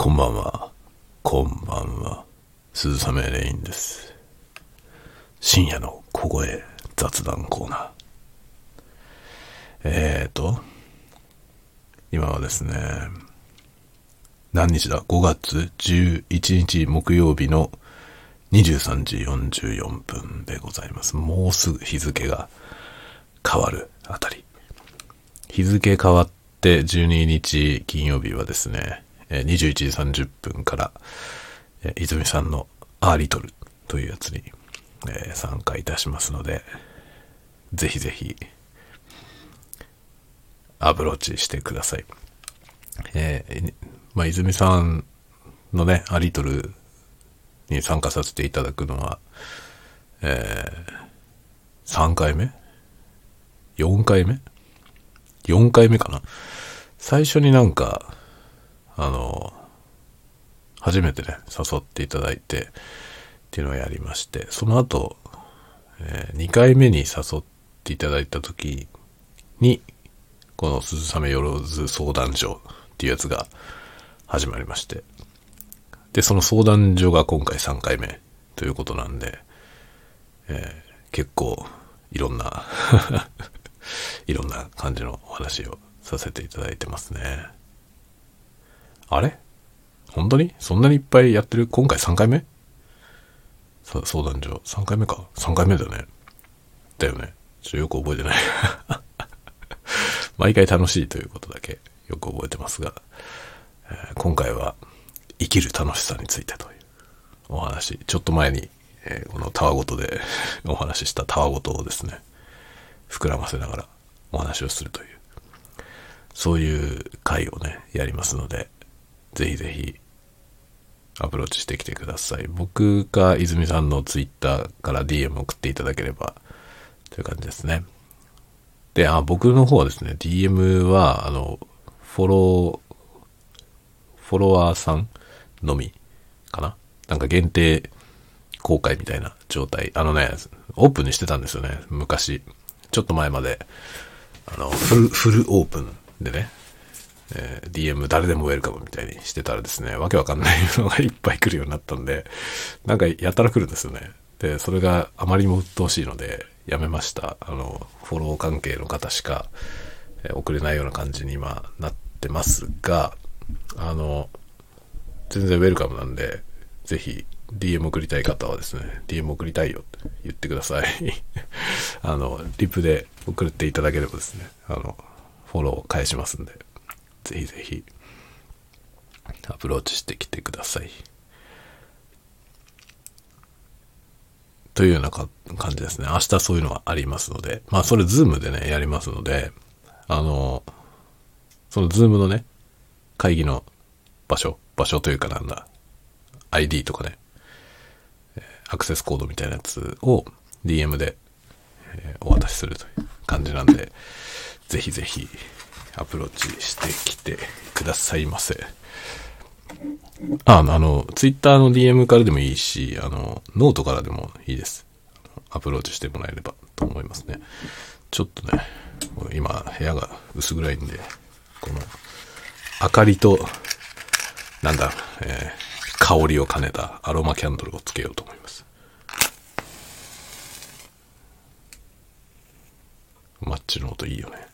こんばんは。こんばんは。鈴雨レインです。深夜の小声雑談コーナー。えーと、今はですね、何日だ ?5 月11日木曜日の23時44分でございます。もうすぐ日付が変わるあたり。日付変わって12日金曜日はですね、21時30分から、え泉さんのアーリトルというやつに、え参加いたしますので、ぜひぜひ、アプローチしてください。えーまあ、泉さんのね、アリトルに参加させていただくのは、えー、3回目 ?4 回目 ?4 回目かな？最初になんか、あの、初めてね、誘っていただいて、っていうのをやりまして、その後、え2回目に誘っていただいた時に、この鈴雨よろず相談所っていうやつが始まりまして、で、その相談所が今回3回目ということなんで、えー結構いろんな いろんな感じのお話をさせていただいてますね。あれ？本当に？そんなにいっぱいやってる？今回3回目？相談所。3回目か ?3 回目だよね。だよね。ちょっとよく覚えてない。毎回楽しいということだけよく覚えてますが、えー今回は生きる楽しさについてという。お話、ちょっと前に、えーこのたわごとで お話ししたたわごとをですね、膨らませながらお話をするという、そういう回をね、やりますので、ぜひぜひアプローチしてきてください。僕か泉さんのツイッターから DM 送っていただければという感じですね。で、あ、僕の方はですね、DM は、あの、フォロー、フォロワーさんのみかな？なんか限定公開みたいな状態。あのね、オープンにしてたんですよね、昔。ちょっと前まで。あの、フル、フルオープンでね、えー DM 誰でもウェルカムみたいにしてたらですね、わけわかんないのがいっぱい来るようになったんで、なんかやたら来るんですよね。で、それがあまりにも鬱陶しいので、やめました。あの、フォロー関係の方しか、えー送れないような感じに今なってますが、あの、全然ウェルカムなんで、ぜひ DM 送りたい方はですね、DM 送りたいよって言ってください。あの、リプで送っていただければですね、あの、フォロー返しますんで、ぜひぜひ、アプローチしてきてください。というような感じですね。明日そういうのがありますので、まあそれズームでね、やりますので、あの、そのズームのね、会議の場所、場所というかなんだ、ID とかね、アクセスコードみたいなやつを DM で、えお渡しするという感じなんで、ぜひぜひアプローチしてきてくださいませ。あ、あの、Twitter の DM からでもいいし、あの、ノートからでもいいです。アプローチしてもらえればと思いますね。ちょっとね、今部屋が薄暗いんで、この明かりと、なんだ、えー香りを兼ねたアロマキャンドルをつけようと思います。マッチの音いいよね。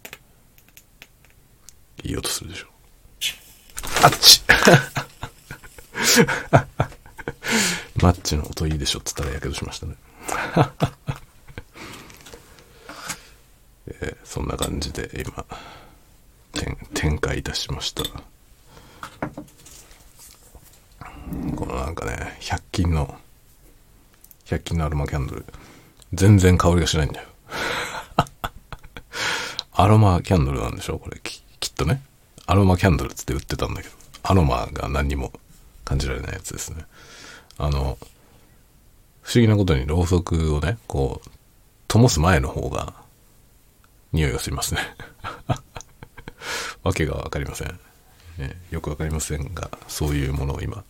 いい音するでしょ。あっちマッチの音いいでしょっつったらやけどしましたね。えーそんな感じで今、展展開いたしました。このなんかね、100均の、100均のアロマキャンドル、全然香りがしないんだよ。アロマキャンドルなんでしょこれとね。アロマキャンドルっつって売ってたんだけど、アロマが何にも感じられないやつですね。あの、不思議なことにろうそくをね、こう、灯す前の方が、匂いがしますね。わけがわかりません。えーよくわかりませんが、そういうものを今、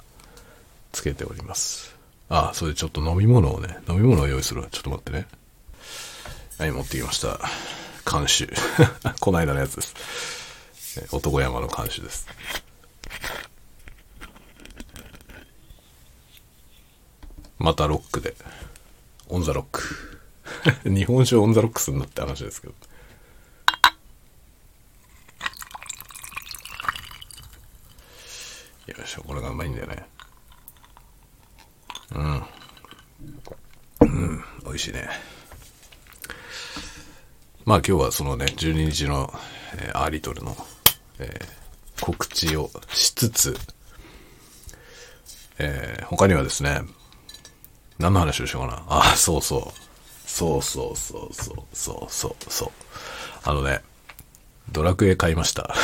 つけております。あ、それでちょっと飲み物をね、飲み物を用意するわ。ちょっと待ってね。はい、持ってきました。監修。この間のやつです。男山の監修です。またロックで。オンザロック。日本酒オンザロックすんなって話ですけど。よいしょ、これがうまいんだよね。うん。うん、美味しいね。まあ今日はそのね、12日の、え、アーリトルのえー告知をしつつ、えー他にはですね、何の話をしようかな。あ、そうそう。そうそうそうそうそうそうそう。あのね、ドラクエ買いました。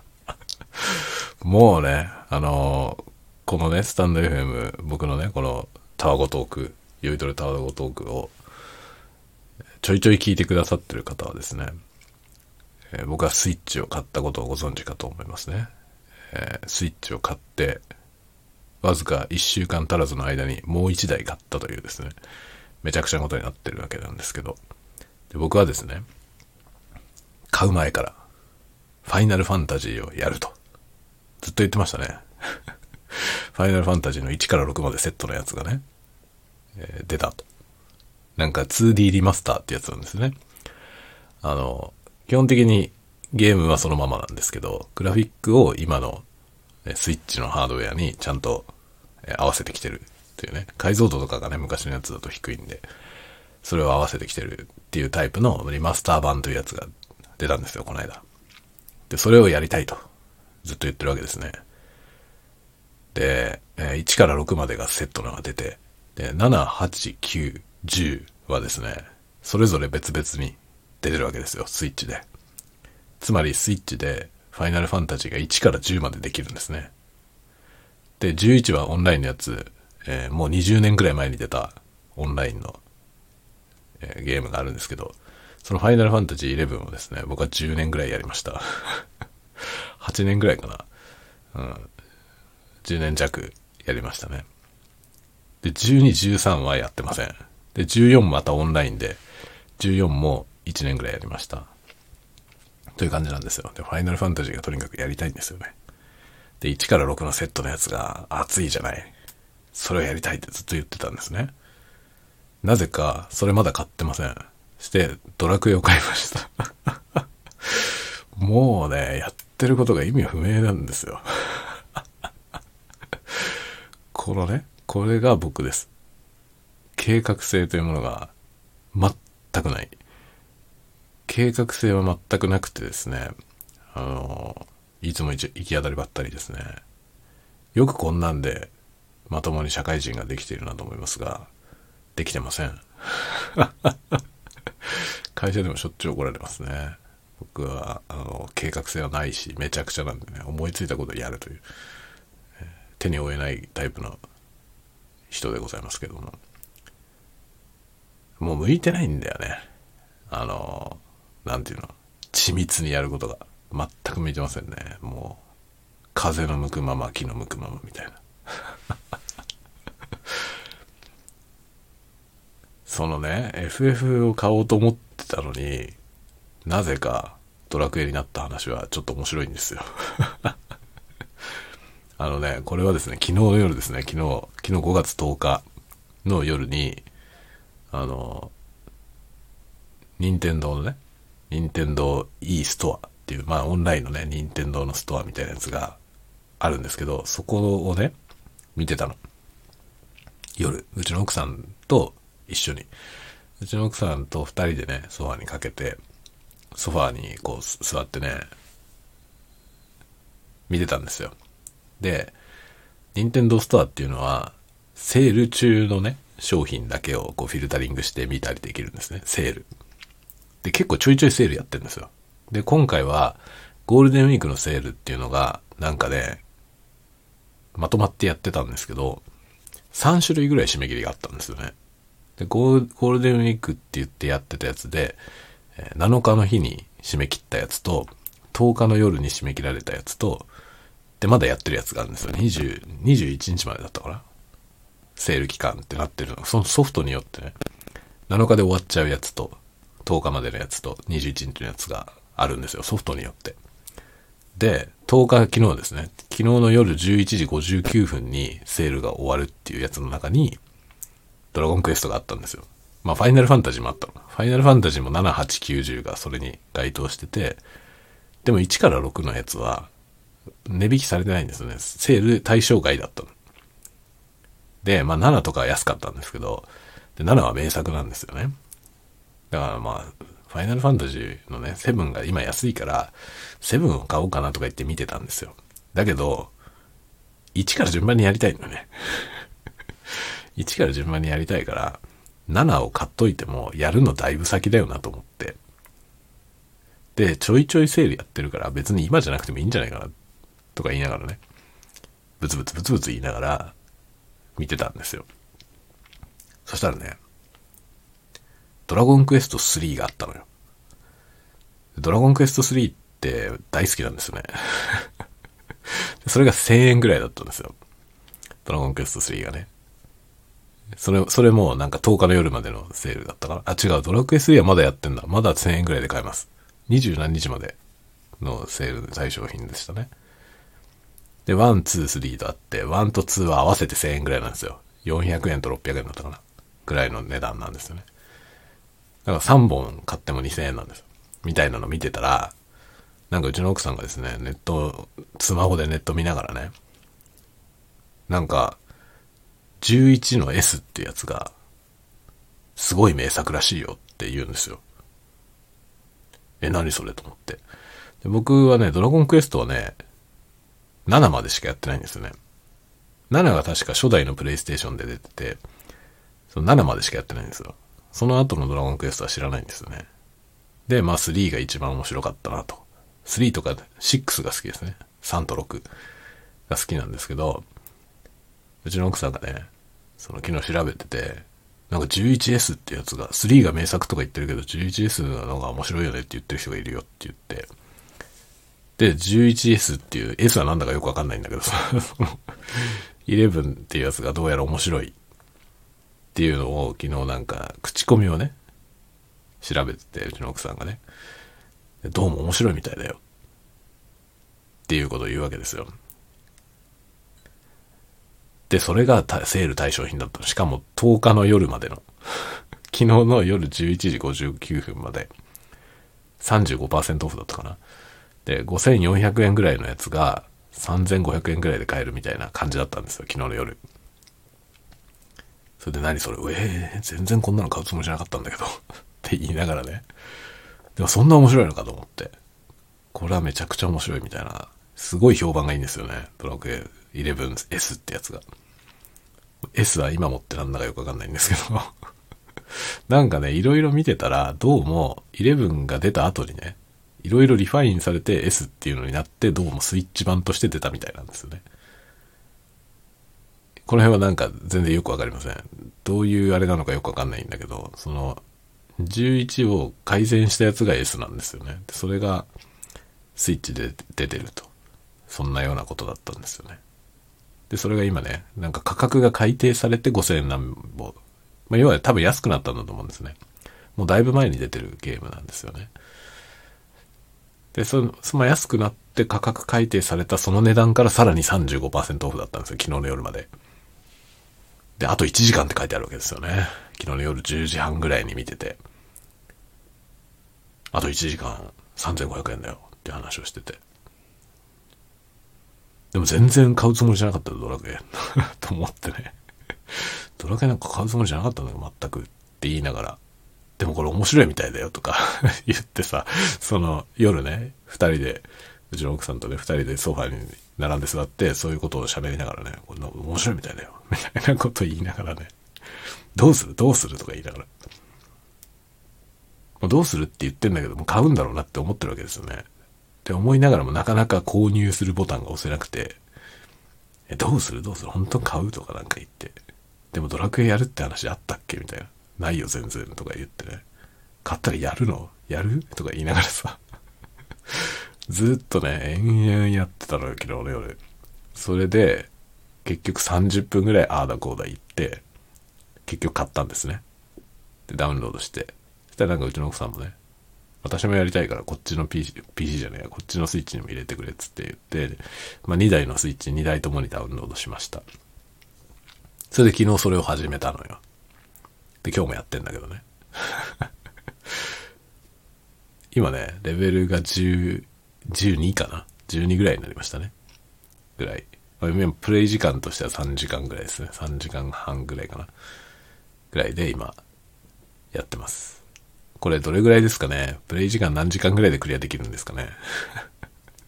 もうね、あのーこのね、スタンド FM、僕のね、このタワゴトーク、酔いどれタワゴトークを、ちょいちょい聞いてくださってる方はですね、えー僕はスイッチを買ったことをご存知かと思いますね。えースイッチを買って、わずか1週間足らずの間にもう1台買ったというですね、めちゃくちゃなことになってるわけなんですけど、で僕はですね、買う前から、ファイナルファンタジーをやると、ずっと言ってましたね。ファイナルファンタジーの1から6までセットのやつがね、えー出たと。なんか 2D リマスターってやつなんですね。あの、基本的にゲームはそのままなんですけど、グラフィックを今のスイッチのハードウェアにちゃんと合わせてきてるっていうね。解像度とかがね、昔のやつだと低いんで、それを合わせてきてるっていうタイプのリマスター版というやつが出たんですよ、この間。で、それをやりたいと、ずっと言ってるわけですね。で、1から6までがセットのが出て、で、7、8、9、10はですね、それぞれ別々に出てるわけですよ、スイッチで。つまりスイッチで、ファイナルファンタジーが1から10までできるんですね。で、11はオンラインのやつ、えーもう20年くらい前に出たオンラインの、えーゲームがあるんですけど、そのファイナルファンタジー11をですね、僕は10年くらいやりました。8年くらいかな。うん。10年弱やりましたね。で、12、13はやってません。で、14またオンラインで、14も1年ぐらいやりました。という感じなんですよ。で、ファイナルファンタジーがとにかくやりたいんですよね。で、1から6のセットのやつが熱いじゃない。それをやりたいってずっと言ってたんですね。なぜか、それまだ買ってません。して、ドラクエを買いました。もうね、やってることが意味不明なんですよ。このね、これが僕です。計画性というものが全くない。計画性は全くなくてですね、あの、いつも行き当たりばったりですね。よくこんなんでまともに社会人ができているなと思いますが、できてません。会社でもしょっちゅう怒られますね。僕は、あの、計画性はないし、めちゃくちゃなんでね、思いついたことをやるという、手に負えないタイプの人でございますけども。もう向いてないんだよね。あの、なんていうの、緻密にやることが全く向いてませんね。もう、風の向くまま、木の向くままみたいな。そのね、FF を買おうと思ってたのに、なぜかドラクエになった話はちょっと面白いんですよ。あのね、これはですね、昨日の夜ですね、昨日、昨日5月10日の夜に、あの、任天堂のね、任天堂 e ストアっていう、まあオンラインのね、任天堂のストアみたいなやつがあるんですけど、そこをね、見てたの。夜、うちの奥さんと一緒に。うちの奥さんと二人でね、ソファにかけて、ソファにこう座ってね、見てたんですよ。で、任天堂ストアっていうのは、セール中のね、商品だけをこうフィルタリングして見たりできるんですね。セール。で、結構ちょいちょいセールやってるんですよ。で、今回は、ゴールデンウィークのセールっていうのが、なんかね、まとまってやってたんですけど、3種類ぐらい締め切りがあったんですよね。で、ゴールデンウィークって言ってやってたやつで、7日の日に締め切ったやつと、10日の夜に締め切られたやつと、で、まだやってるやつがあるんですよ。20、21日までだったかな。セール期間ってなってるの。そのソフトによってね、7日で終わっちゃうやつと、10日までのやつと、21日のやつがあるんですよ。ソフトによって。で、10日昨日ですね。昨日の夜11時59分にセールが終わるっていうやつの中に、ドラゴンクエストがあったんですよ。まあ、ファイナルファンタジーもあったの。ファイナルファンタジーも7、8、90がそれに該当してて、でも1から6のやつは、値引きされてないんですよね。セール対象外だったの。で、まあ7とかは安かったんですけど、で7は名作なんですよね。だからまあ、ファイナルファンタジーのね、7が今安いから、7を買おうかなとか言って見てたんですよ。だけど、1から順番にやりたいのね。1から順番にやりたいから、7を買っといてもやるのだいぶ先だよなと思って。で、ちょいちょいセールやってるから別に今じゃなくてもいいんじゃないかなとか言いながらね、ブツブツブツブツ言いながら見てたんですよ。そしたらね、ドラゴンクエスト3があったのよ。ドラゴンクエスト3って大好きなんですよね。それが1000円ぐらいだったんですよ。ドラゴンクエスト3がね。それ、それもなんか10日の夜までのセールだったかな。あ、違う、ドラクエ3はまだやってんだ。まだ1000円ぐらいで買えます。20何日までのセールで対象品でしたね。で、1、2、3とあって、1と2は合わせて1000円ぐらいなんですよ。400円と600円だったかな。ぐらいの値段なんですよね。だか3本買っても2000円なんです。みたいなの見てたら、なんかうちの奥さんがですね、ネット、スマホでネット見ながらね、なんか、11の S ってやつが、すごい名作らしいよって言うんですよ。え、何それと思って。で僕はね、ドラゴンクエストはね、7までしかやってないんですよね。7が確か初代のプレイステーションで出てて、その7までしかやってないんですよ。その後のドラゴンクエストは知らないんですよね。で、まあ3が一番面白かったなと。3とか6が好きですね。3と6が好きなんですけど、うちの奥さんがね、その昨日調べてて、なんか 11S ってやつが、3が名作とか言ってるけど 11S の方が面白いよねって言ってる人がいるよって言って、で、11S っていう、S はなんだかよくわかんないんだけどさ、11 っていうやつがどうやら面白いっていうのを昨日なんか口コミをね、調べてて、うちの奥さんがね、どうも面白いみたいだよ。っていうことを言うわけですよ。で、それがセール対象品だった。しかも10日の夜までの。昨日の夜11時59分まで35%オフだったかな。で、5400円ぐらいのやつが3500円ぐらいで買えるみたいな感じだったんですよ、昨日の夜。それで何それ、えー、全然こんなの買うつもりじゃなかったんだけど って言いながらね。でもそんな面白いのかと思って。これはめちゃくちゃ面白いみたいな。すごい評判がいいんですよね。ドラクエ 11S ってやつが。S は今持ってなんだかよくわかんないんですけど なんかね、いろいろ見てたら、どうも11が出た後にね、いろいろリファインされて S っていうのになって、どうもスイッチ版として出たみたいなんですよね。この辺はなんか全然よくわかりません。どういうあれなのかよくわかんないんだけど、その、11を改善したやつが S なんですよね。でそれがスイッチで出てると。そんなようなことだったんですよね。で、それが今ね、なんか価格が改定されて5000円何ぼ。まあ、要は多分安くなったんだと思うんですね。もうだいぶ前に出てるゲームなんですよね。で、その、まあ、安くなって価格改定されたその値段からさらに35%オフだったんですよ。昨日の夜まで。で、あと1時間って書いてあるわけですよね。昨日の夜10時半ぐらいに見てて。あと1時間3500円だよって話をしてて。でも全然買うつもりじゃなかったドラクエ。と思ってね。ドラクエなんか買うつもりじゃなかったんだよ、全く。って言いながら。でもこれ面白いみたいだよとか 言ってさ、その夜ね、二人で、うちの奥さんとね、二人でソファに並んで座って、そういうことを喋りながらね、これ面白いみたいだよ。みたいなこと言いながらね、どうするどうするとか言いながら。もうどうするって言ってんだけど、もう買うんだろうなって思ってるわけですよね。って思いながらもなかなか購入するボタンが押せなくて、え、どうするどうする本当買うとかなんか言って。でもドラクエやるって話あったっけみたいな。ないよ全然とか言ってね。買ったらやるの？やる？とか言いながらさ。ずっとね、延々やってたのよ、昨日の夜。それで、結局30分ぐらいああだこうだ言って、結局買ったんですね。で、ダウンロードして。そしたらなんかうちの奥さんもね、私もやりたいからこっちの PC, PC じゃねえや、こっちのスイッチにも入れてくれっつって言って、まあ2台のスイッチ2台ともにダウンロードしました。それで昨日それを始めたのよ。で、今日もやってんだけどね。今ね、レベルが10、12かな ?12 ぐらいになりましたね。ぐらい。プレイ時間としては3時間ぐらいですね。3時間半ぐらいかな。ぐらいで今、やってます。これどれぐらいですかね？プレイ時間何時間ぐらいでクリアできるんですかね？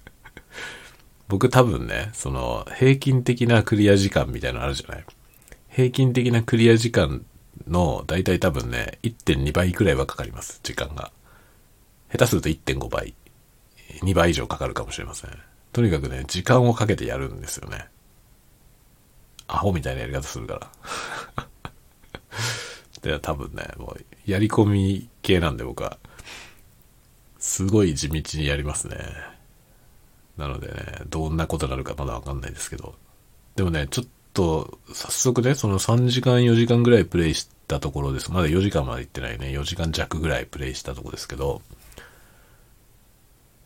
僕多分ね、その、平均的なクリア時間みたいなのあるじゃない？平均的なクリア時間の、だいたい多分ね、1.2倍くらいはかかります、時間が。下手すると1.5倍。2倍以上かかるかもしれません。とにかくね、時間をかけてやるんですよね。アホみたいなやり方するから。で、多分ね、もう、やり込み系なんで僕は、すごい地道にやりますね。なのでね、どんなことになるかまだわかんないですけど。でもね、ちょっと、早速ね、その3時間4時間ぐらいプレイしたところです。まだ4時間まで行ってないね。4時間弱ぐらいプレイしたところですけど、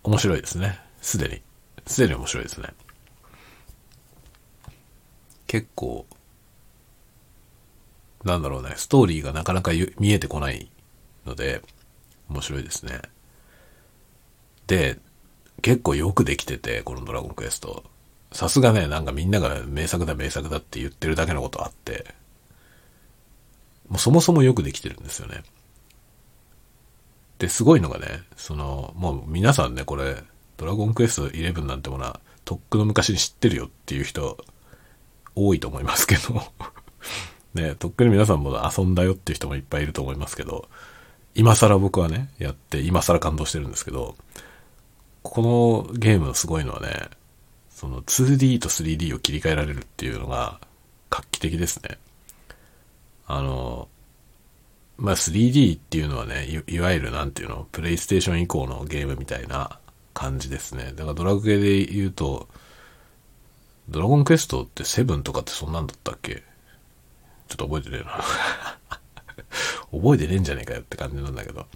面白いですね。すでに。すでに面白いですね。結構、なんだろうね、ストーリーがなかなか見えてこないので、面白いですね。で、結構よくできてて、このドラゴンクエスト。さすがね、なんかみんなが名作だ名作だって言ってるだけのことあって、もうそもそもよくできてるんですよね。で、すごいのがね、その、もう皆さんね、これ、ドラゴンクエスト11なんてものは、とっくの昔に知ってるよっていう人、多いと思いますけど、ね、とっくに皆さんも遊んだよっていう人もいっぱいいると思いますけど、今更僕はね、やって、今更感動してるんですけど、このゲームのすごいのはね、その 2D と 3D を切り替えられるっていうのが画期的ですね。あの、まあ 3D っていうのはねい、いわゆるなんていうの、プレイステーション以降のゲームみたいな感じですね。だからドラクエで言うと、ドラゴンクエストって7とかってそんなんだったっけ？ちょっと覚えてねえな。覚えてねえんじゃねえかよって感じなんだけど。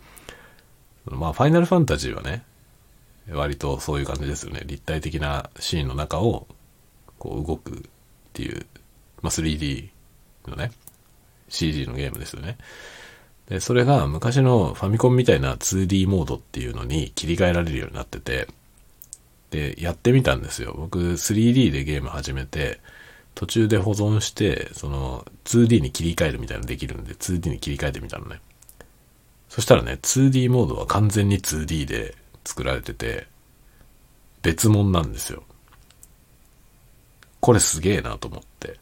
まあ、ファイナルファンタジーはね、割とそういう感じですよね。立体的なシーンの中を、こう動くっていう、まあ 3D のね、CG のゲームですよね。で、それが昔のファミコンみたいな 2D モードっていうのに切り替えられるようになってて、で、やってみたんですよ。僕 3D でゲーム始めて、途中で保存して、その 2D に切り替えるみたいなのできるんで、2D に切り替えてみたのね。そしたらね、2D モードは完全に 2D で作られてて、別物なんですよ。これすげえなと思って。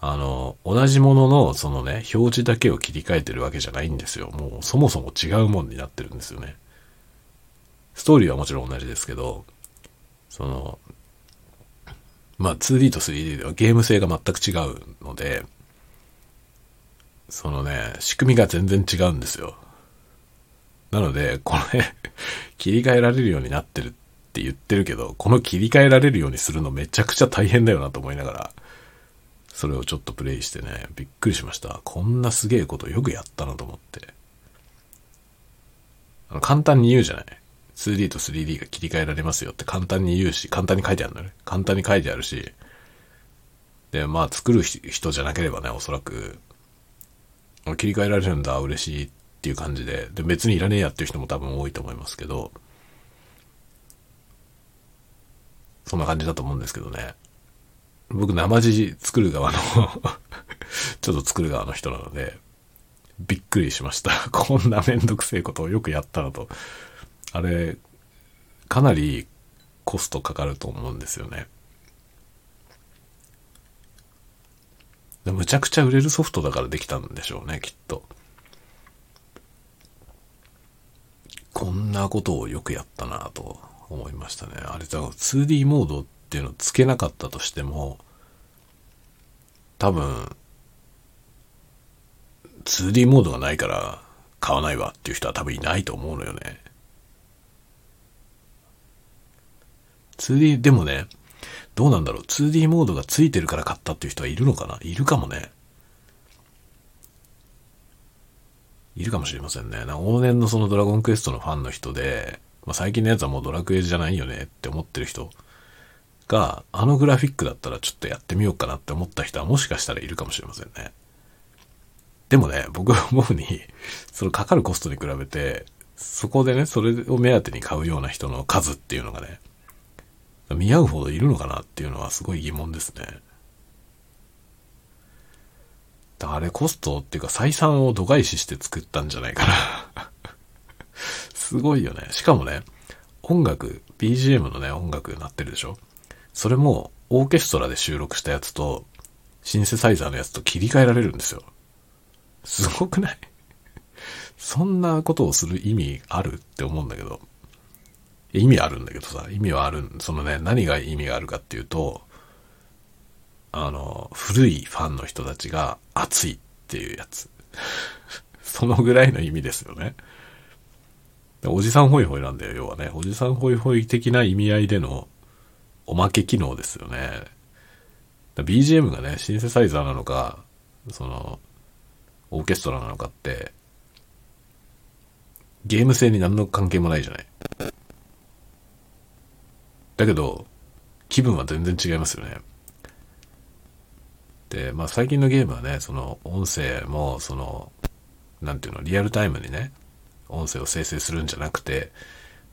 あの、同じものの、そのね、表示だけを切り替えてるわけじゃないんですよ。もう、そもそも違うもんになってるんですよね。ストーリーはもちろん同じですけど、その、まあ 2D と 3D ではゲーム性が全く違うので、そのね、仕組みが全然違うんですよ。なので、これ、切り替えられるようになってるって言ってるけど、この切り替えられるようにするのめちゃくちゃ大変だよなと思いながら、それをちょっとプレイしてね、びっくりしました。こんなすげえことよくやったなと思って。あの簡単に言うじゃない 2D と 3D が切り替えられますよって簡単に言うし、簡単に書いてあるのね。簡単に書いてあるし、で、まあ作る人じゃなければね、おそらく、切り替えられるんだ、嬉しいっていう感じで、で、別にいらねえやっていう人も多分多いと思いますけど、そんな感じだと思うんですけどね。僕、生地作る側の ちょっと作る側の人なので、びっくりしました。こんなめんどくせえことをよくやったなと。あれ、かなりコストかかると思うんですよね。でむちゃくちゃ売れるソフトだからできたんでしょうね、きっと。こんなことをよくやったなと思いましたね。あれ、だから 2D モードってっていうのをつけなかったとしても、多分、2D モードがないから買わないわっていう人は多分いないと思うのよね。2D、でもね、どうなんだろう ?2D モードがついてるから買ったっていう人はいるのかな？いるかもね。いるかもしれませんね。往年のそのドラゴンクエストのファンの人で、まあ、最近のやつはもうドラクエじゃないよねって思ってる人が、あのグラフィックだったらちょっとやってみようかなって思った人はもしかしたらいるかもしれませんね。でもね、僕が思うに、そのかかるコストに比べて、そこでね、それを目当てに買うような人の数っていうのがね、見合うほどいるのかなっていうのはすごい疑問ですね。あれコストっていうか採算を度外視して作ったんじゃないかなすごいよね。しかもね、音楽、BGM のね、音楽になってるでしょそれもオーケストラで収録したやつと、シンセサイザーのやつと切り替えられるんですよ。すごくない？そんなことをする意味あるって思うんだけど。意味あるんだけどさ、意味はある、そのね、何が意味があるかっていうと、あの、古いファンの人たちが熱いっていうやつ。そのぐらいの意味ですよね。おじさんホイホイなんだよ、要はね。おじさんホイホイ的な意味合いでのおまけ機能ですよね。BGM がね、シンセサイザーなのか、その、オーケストラなのかって、ゲーム性に何の関係もないじゃない。だけど、気分は全然違いますよね。で、まあ最近のゲームはね、その音声も、その、なんていうの、リアルタイムにね、音声を生成するんじゃなくて、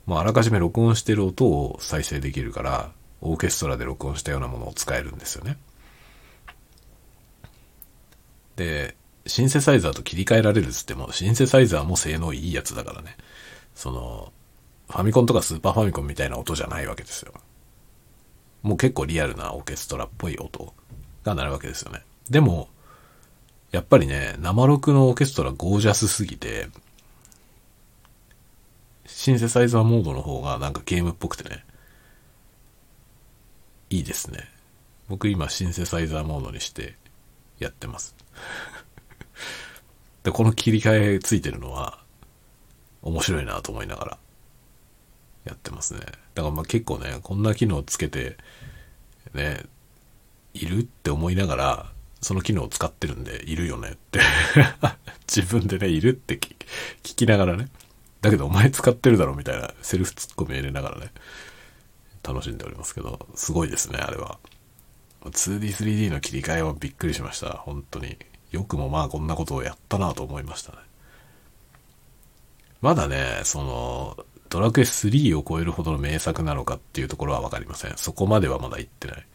もうあらかじめ録音してる音を再生できるから、オーケストラで録音したようなものを使えるんですよね。で、シンセサイザーと切り替えられるっつっても、シンセサイザーも性能いいやつだからね。その、ファミコンとかスーパーファミコンみたいな音じゃないわけですよ。もう結構リアルなオーケストラっぽい音が鳴るわけですよね。でも、やっぱりね、生録のオーケストラゴージャスすぎて、シンセサイザーモードの方がなんかゲームっぽくてね、いいですね。僕今シンセサイザーモードにしてやってます。で、この切り替えついてるのは面白いなと思いながらやってますね。だからまあ結構ね、こんな機能つけてね、いるって思いながら、その機能を使ってるんで、いるよねって 自分でね、いるって聞きながらね。だけどお前使ってるだろみたいなセルフツッコミ入れながらね、楽しんでおりますけど、すごいですね、あれは。2D、3D の切り替えはびっくりしました。本当に。よくもまあこんなことをやったなと思いましたね。まだね、その、ドラクエ3を超えるほどの名作なのかっていうところはわかりません。そこまではまだ行ってない。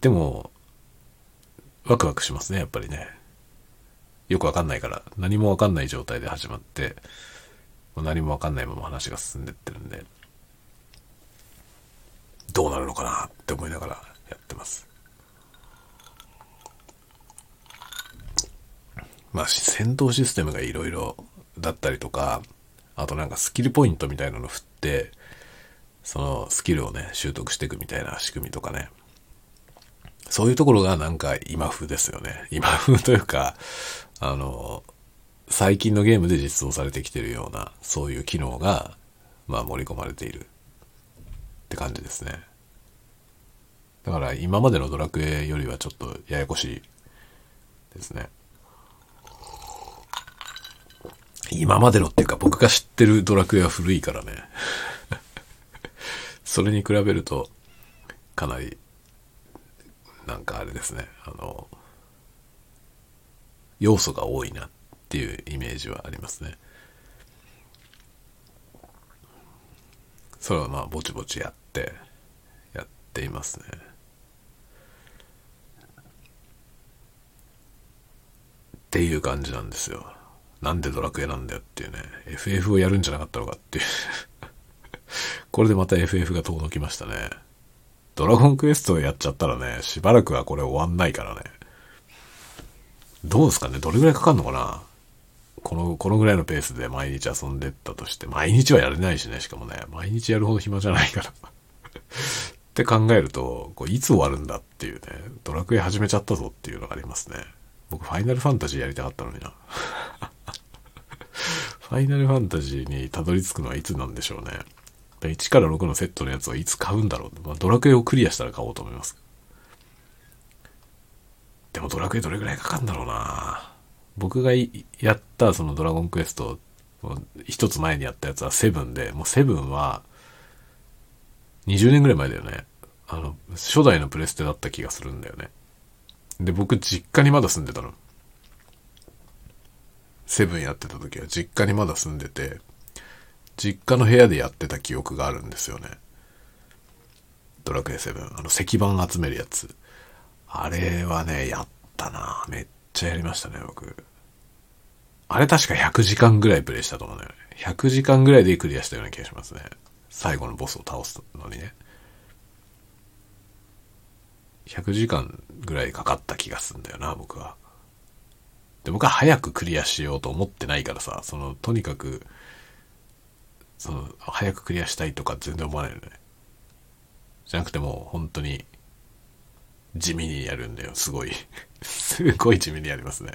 でも、ワクワクしますね、やっぱりね。よくわかんないから、何もわかんない状態で始まって、何もわかんないまま話が進んでってるんで、どうなるのかなって思いながらやってます。まあ、戦闘システムがいろいろだったりとか、あとなんかスキルポイントみたいなの振って、そのスキルをね、習得していくみたいな仕組みとかね。そういうところがなんか今風ですよね。今風というか、あの、最近のゲームで実装されてきてるような、そういう機能が、まあ盛り込まれているって感じですね。だから今までのドラクエよりはちょっとややこしいですね。今までのっていうか僕が知ってるドラクエは古いからね。それに比べると、かなり、なんかあれですね、あの、要素が多いなっていうイメージはありますね。それはまあぼちぼちやって、やっていますね。っていう感じなんですよ。なんでドラクエなんだよっていうね、FF をやるんじゃなかったのかっていう これでまた FF が遠のきましたね。ドラゴンクエストをやっちゃったらね、しばらくはこれ終わんないからね。どうですかね？どれぐらいかかんのかな？この、このぐらいのペースで毎日遊んでったとして、毎日はやれないしね、しかもね、毎日やるほど暇じゃないから って考えると、こういつ終わるんだっていうね、ドラクエ始めちゃったぞっていうのがありますね。僕、ファイナルファンタジーやりたかったのにな。ファイナルファンタジーにたどり着くのはいつなんでしょうね。1から6のセットのやつはいつ買うんだろう。まあ、ドラクエをクリアしたら買おうと思います。でもドラクエどれぐらいかかるんだろうな僕がやったそのドラゴンクエスト、一つ前にやったやつはセブンで、もうセブンは、20年ぐらい前だよね。あの、初代のプレステだった気がするんだよね。で、僕実家にまだ住んでたの。セブンやってた時は実家にまだ住んでて、実家の部屋でやってた記憶があるんですよね。ドラクエ7。あの、石板集めるやつ。あれはね、やったなめっちゃやりましたね、僕。あれ確か100時間ぐらいプレイしたと思うね。100時間ぐらいでクリアしたような気がしますね。最後のボスを倒すのにね。100時間ぐらいかかった気がするんだよな、僕は。で、僕は早くクリアしようと思ってないからさ、その、とにかく、その、早くクリアしたいとか全然思わないよね。じゃなくてもう、本当に、地味にやるんだよ、すごい。すごい地味にやりますね。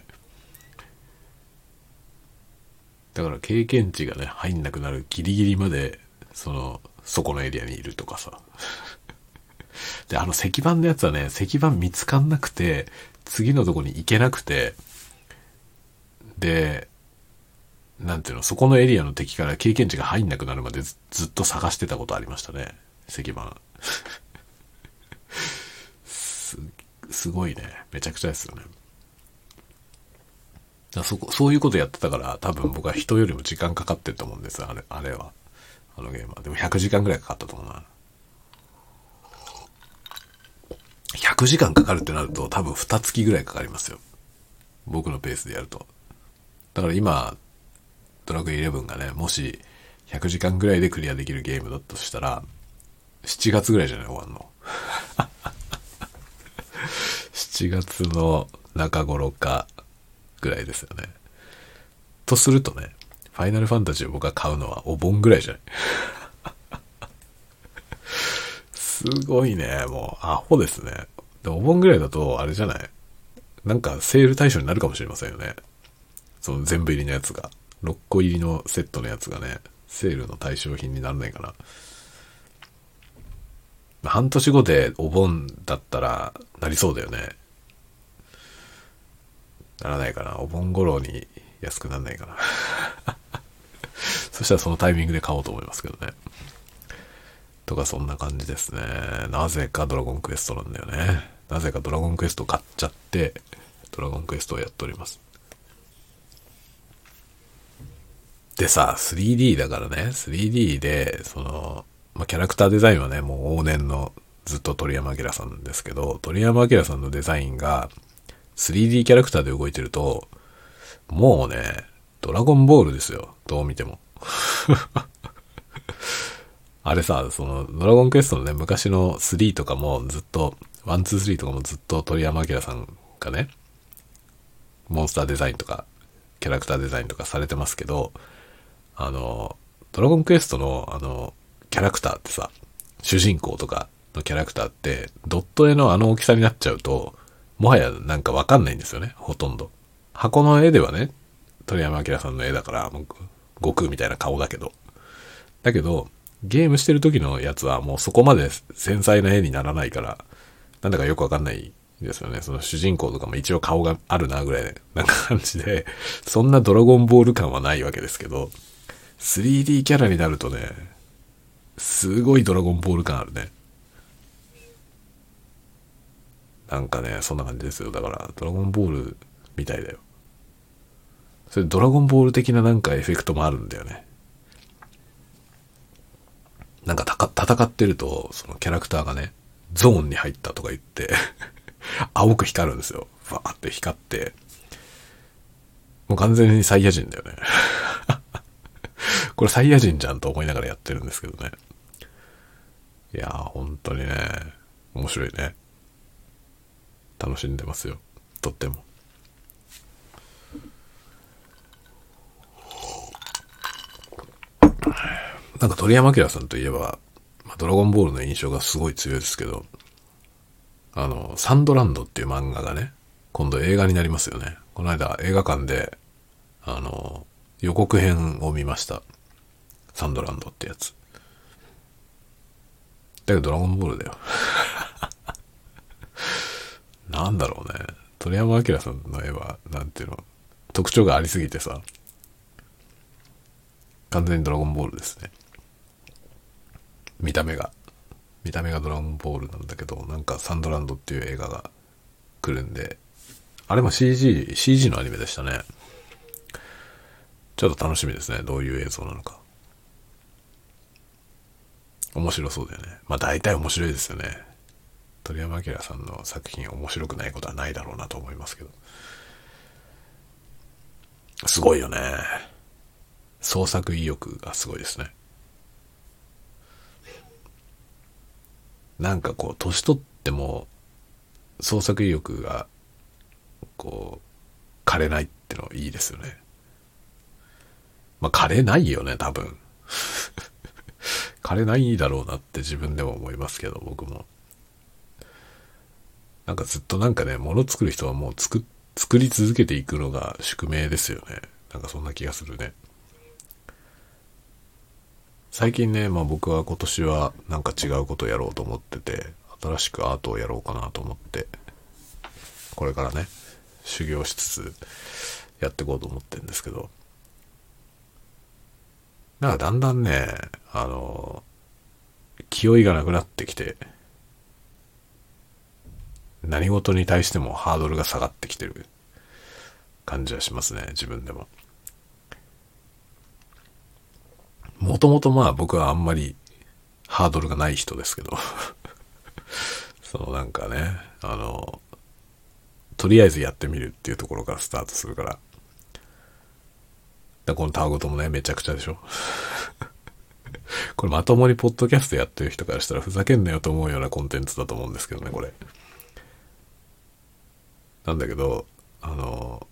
だから経験値がね、入んなくなるギリギリまで、その、そこのエリアにいるとかさ。で、あの石板のやつはね、石板見つかんなくて、次のとこに行けなくて、で、なんていうの、そこのエリアの敵から経験値が入んなくなるまでずっと探してたことありましたね。石板。す、ごいね。めちゃくちゃですよね。だそこ、そういうことやってたから、多分僕は人よりも時間かかってると思うんですあれ、あれは。あのゲームは。でも100時間ぐらいかかったと思うな。100時間かかるってなると多分2月ぐらいかかりますよ。僕のペースでやると。だから今、ドラクエ11がね、もし100時間ぐらいでクリアできるゲームだとしたら、7月ぐらいじゃない？終わんの。7月の中頃かぐらいですよね。とするとね、ファイナルファンタジーを僕が買うのはお盆ぐらいじゃない？すごいね、もう、アホですね。でお盆ぐらいだと、あれじゃない？なんかセール対象になるかもしれませんよね。その全部入りのやつが。6個入りのセットのやつがね、セールの対象品にならないかな。半年後でお盆だったらなりそうだよね。ならないかな。お盆頃に安くなんないかな。そしたらそのタイミングで買おうと思いますけどね。とかそんな感じですね。なぜかドラゴンクエストなんだよね。なぜかドラゴンクエスト買っちゃって、ドラゴンクエストをやっております。でさ、3D だからね、3D で、その、まあ、キャラクターデザインはね、もう往年のずっと鳥山明さんですけど、鳥山明さんのデザインが 3D キャラクターで動いてると、もうね、ドラゴンボールですよ。どう見ても。あれさ、その、ドラゴンクエストのね、昔の3とかもずっと、1、2、3とかもずっと鳥山明さんがね、モンスターデザインとか、キャラクターデザインとかされてますけど、あの、ドラゴンクエストの、あの、キャラクターってさ、主人公とかのキャラクターって、ドット絵のあの大きさになっちゃうと、もはやなんかわかんないんですよね、ほとんど。箱の絵ではね、鳥山明さんの絵だから、もう、悟空みたいな顔だけど。だけど、ゲームしてる時のやつはもうそこまで繊細な絵にならないから、なんだかよくわかんないですよね。その主人公とかも一応顔があるなぐらいな感じで、そんなドラゴンボール感はないわけですけど、3D キャラになるとね、すごいドラゴンボール感あるね。なんかね、そんな感じですよ。だから、ドラゴンボールみたいだよ。それドラゴンボール的ななんかエフェクトもあるんだよね。なんか戦ってると、そのキャラクターがね、ゾーンに入ったとか言って 青く光るんですよ。バーって光って。もう完全にサイヤ人だよね これサイヤ人じゃんと思いながらやってるんですけどね。いやー、本当にね、面白いね。楽しんでますよ。とっても。なんか鳥山明さんといえば、まあ、ドラゴンボールの印象がすごい強いですけど、あの、サンドランドっていう漫画がね、今度映画になりますよね。この間映画館で、あの、予告編を見ました。サンドランドってやつ。だけどドラゴンボールだよ。なんだろうね。鳥山明さんの絵は、なんていうの、特徴がありすぎてさ、完全にドラゴンボールですね。見た目が。見た目がドラゴンボールなんだけど、なんかサンドランドっていう映画が来るんで、あれも CG、CG のアニメでしたね。ちょっと楽しみですね。どういう映像なのか。面白そうだよね。まあ大体面白いですよね。鳥山明さんの作品面白くないことはないだろうなと思いますけど。すごいよね。創作意欲がすごいですね。なんかこう、年取っても、創作意欲が、こう、枯れないってのいいですよね。まあ、枯れないよね、多分。枯れないだろうなって自分でも思いますけど、僕も。なんかずっとなんかね、物作る人はもう作、作り続けていくのが宿命ですよね。なんかそんな気がするね。最近ね、まあ僕は今年はなんか違うことをやろうと思ってて、新しくアートをやろうかなと思って、これからね、修行しつつやっていこうと思ってるんですけど、なんかだんだんね、あの、気負いがなくなってきて、何事に対してもハードルが下がってきてる感じはしますね、自分でも。もともとまあ僕はあんまりハードルがない人ですけど そのなんかね、あの、とりあえずやってみるっていうところからスタートするから。だこのタワゴトもね、めちゃくちゃでしょ これまともにポッドキャストやってる人からしたらふざけんなよと思うようなコンテンツだと思うんですけどね、これ。なんだけど、あの、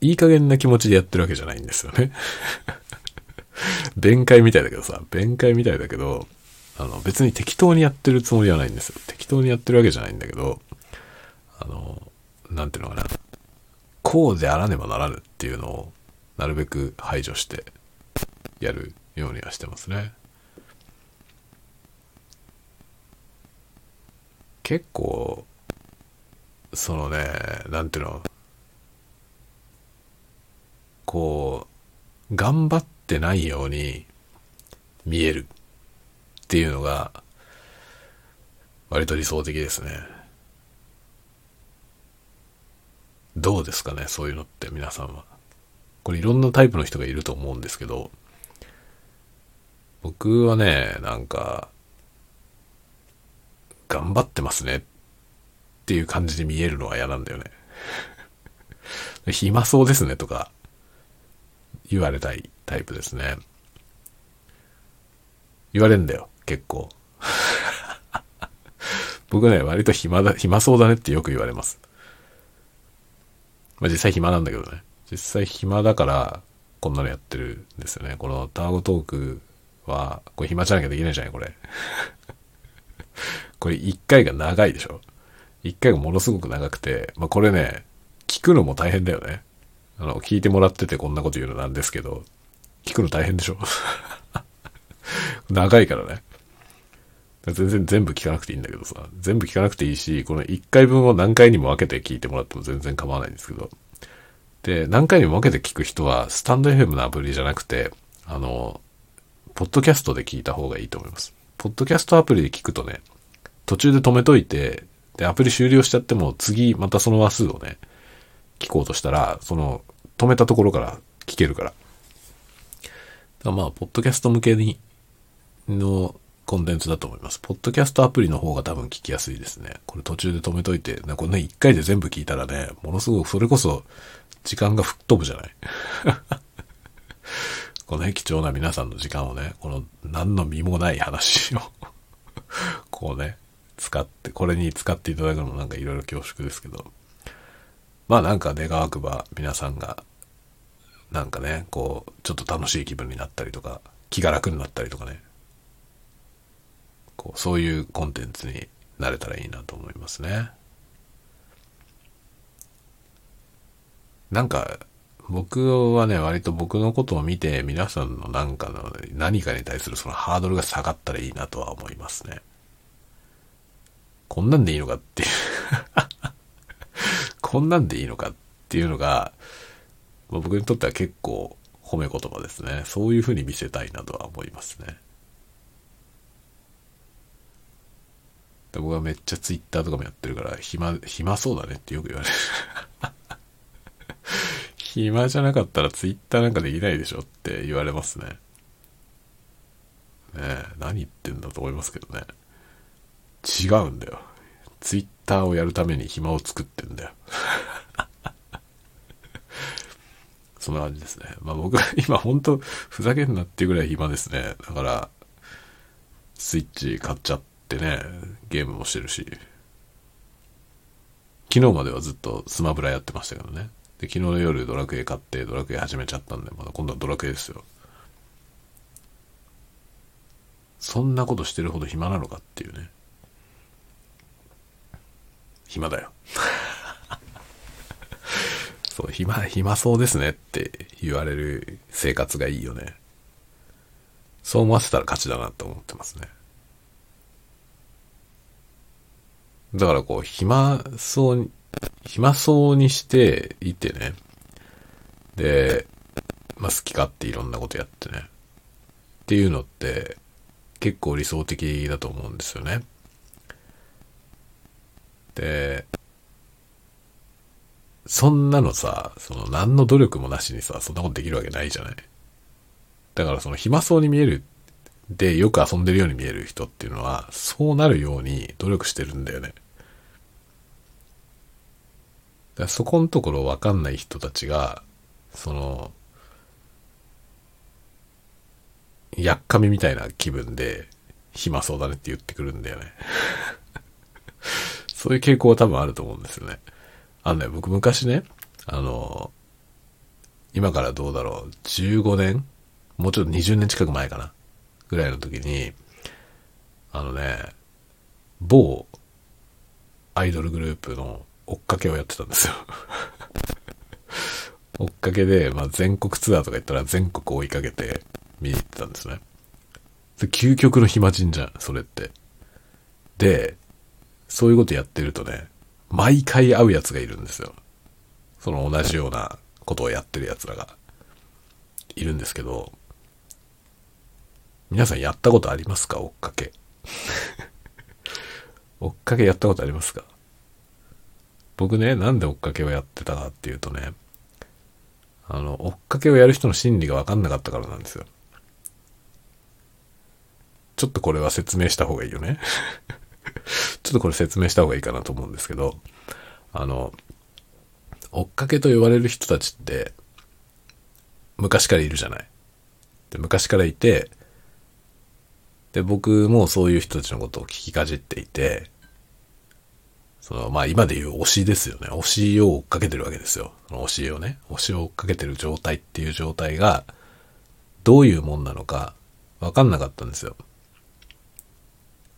いい加減な気持ちでやってるわけじゃないんですよね 弁解みたいだけどさ、弁解みたいだけど、あの、別に適当にやってるつもりはないんですよ。適当にやってるわけじゃないんだけど、あの、なんていうのかな。こうであらねばならぬっていうのを、なるべく排除してやるようにはしてますね。結構、そのね、なんていうの、こう、頑張ってないように見えるっていうのが、割と理想的ですね。どうですかね、そういうのって皆さんは。これいろんなタイプの人がいると思うんですけど、僕はね、なんか、頑張ってますねっていう感じで見えるのは嫌なんだよね。暇そうですねとか言われたいタイプですね。言われんだよ、結構。僕ね、割と暇だ、暇そうだねってよく言われます。まあ実際暇なんだけどね。実際暇だから、こんなのやってるんですよね。このタワゴトークは、これ暇じゃなきゃできないじゃない、これ。これ一回が長いでしょ。一回がものすごく長くて、まあこれね、聞くのも大変だよね。あの、聞いてもらっててこんなこと言うのなんですけど、聞くの大変でしょ 長いからね。全然全部聞かなくていいんだけどさ、全部聞かなくていいし、この1回分を何回にも分けて聞いてもらっても全然構わないんですけど。で、何回にも分けて聞く人は、スタンド FM のアプリじゃなくて、あの、ポッドキャストで聞いた方がいいと思います。ポッドキャストアプリで聞くとね、途中で止めといて、で、アプリ終了しちゃっても、次、またその話数をね、聞こうとしたら、その、止めたところから聞けるから。からまあ、ポッドキャスト向けに、のコンテンツだと思います。ポッドキャストアプリの方が多分聞きやすいですね。これ途中で止めといて、ね、これね、一回で全部聞いたらね、ものすごく、それこそ、時間が吹っ飛ぶじゃない このね、貴重な皆さんの時間をね、この何の身もない話を こうね、使って、これに使っていただくのもなんかいろいろ恐縮ですけど、まあなんか願わくば皆さんがなんかね、こう、ちょっと楽しい気分になったりとか、気が楽になったりとかね。こう、そういうコンテンツになれたらいいなと思いますね。なんか、僕はね、割と僕のことを見て、皆さんのなんかの、何かに対するそのハードルが下がったらいいなとは思いますね。こんなんでいいのかっていう こんなんでいいのかっていうのが、僕にとっては結構褒め言葉ですね。そういうふうに見せたいなとは思いますね。僕はめっちゃツイッターとかもやってるから、暇、暇そうだねってよく言われる。暇じゃなかったらツイッターなんかできないでしょって言われますね。ねえ、何言ってんだと思いますけどね。違うんだよ。ツイッターをやるために暇を作ってんだよ。そんな感じですね。まあ僕は今ほんとふざけんなっていうぐらい暇ですね。だから、スイッチ買っちゃってね、ゲームもしてるし。昨日まではずっとスマブラやってましたけどね。で、昨日の夜ドラクエ買ってドラクエ始めちゃったんで、まだ今度はドラクエですよ。そんなことしてるほど暇なのかっていうね。暇だよ。そう、暇、暇そうですねって言われる生活がいいよね。そう思わせたら勝ちだなと思ってますね。だからこう、暇そうに、暇そうにしていてね。で、まあ好き勝手いろんなことやってね。っていうのって結構理想的だと思うんですよね。で、そんなのさ、その何の努力もなしにさ、そんなことできるわけないじゃない。だからその暇そうに見えるでよく遊んでるように見える人っていうのは、そうなるように努力してるんだよね。だそこのところわかんない人たちが、その、やっかみみたいな気分で、暇そうだねって言ってくるんだよね。そういう傾向は多分あると思うんですよね。あのね、僕昔ね、あの、今からどうだろう、15年もうちょっと20年近く前かなぐらいの時に、あのね、某アイドルグループの追っかけをやってたんですよ 追っかけで、まあ、全国ツアーとか行ったら全国追いかけて見に行ってたんですね。究極の暇人じゃん、それって。で、そういうことやってるとね、毎回会うやつがいるんですよ。その同じようなことをやってるやつらがいるんですけど、皆さんやったことありますか？追っかけ。追っかけやったことありますか？僕ね、なんで追っかけをやってたかっていうとね、あの、追っかけをやる人の心理がわかんなかったからなんですよ。ちょっとこれは説明した方がいいよね。ちょっとこれ説明した方がいいかなと思うんですけど、あの、追っかけと言われる人たちって、昔からいるじゃない。で昔からいて、で、僕もそういう人たちのことを聞きかじっていて、その、まあ今で言う推しですよね。推しを追っかけてるわけですよ。その推しをね。推しを追っかけてる状態っていう状態が、どういうもんなのか、わかんなかったんですよ。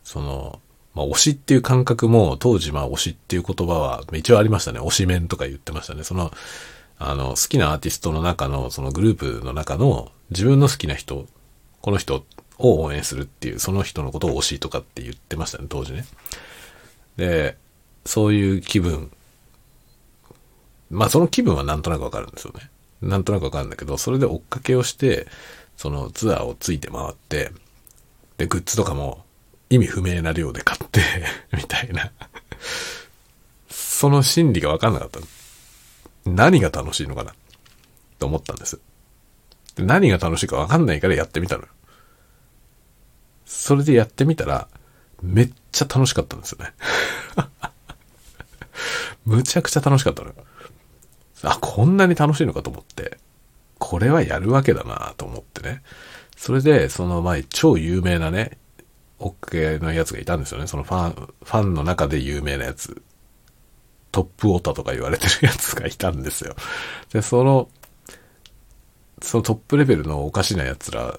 その、まあ推しっていう感覚も、当時まあ推しっていう言葉は一応ありましたね。推しメンとか言ってましたね。その、あの、好きなアーティストの中の、そのグループの中の、自分の好きな人、この人を応援するっていう、その人のことを推しとかって言ってましたね、当時ね。で、そういう気分。まあその気分はなんとなくわかるんですよね。なんとなくわかるんだけど、それで追っかけをして、そのツアーをついて回って、で、グッズとかも意味不明な量で買って みたいなその心理がわかんなかった。何が楽しいのかなと思ったんです。で何が楽しいかわかんないからやってみたのよ。それでやってみたら、めっちゃ楽しかったんですよねむちゃくちゃ楽しかったのよ。あ、こんなに楽しいのかと思って、これはやるわけだなと思ってね。それで、その前、超有名なね、オッケーのやつがいたんですよね。そのファン、ファンの中で有名なやつ。トップオタとか言われてるやつがいたんですよ。で、その、そのトップレベルのおかしなやつら、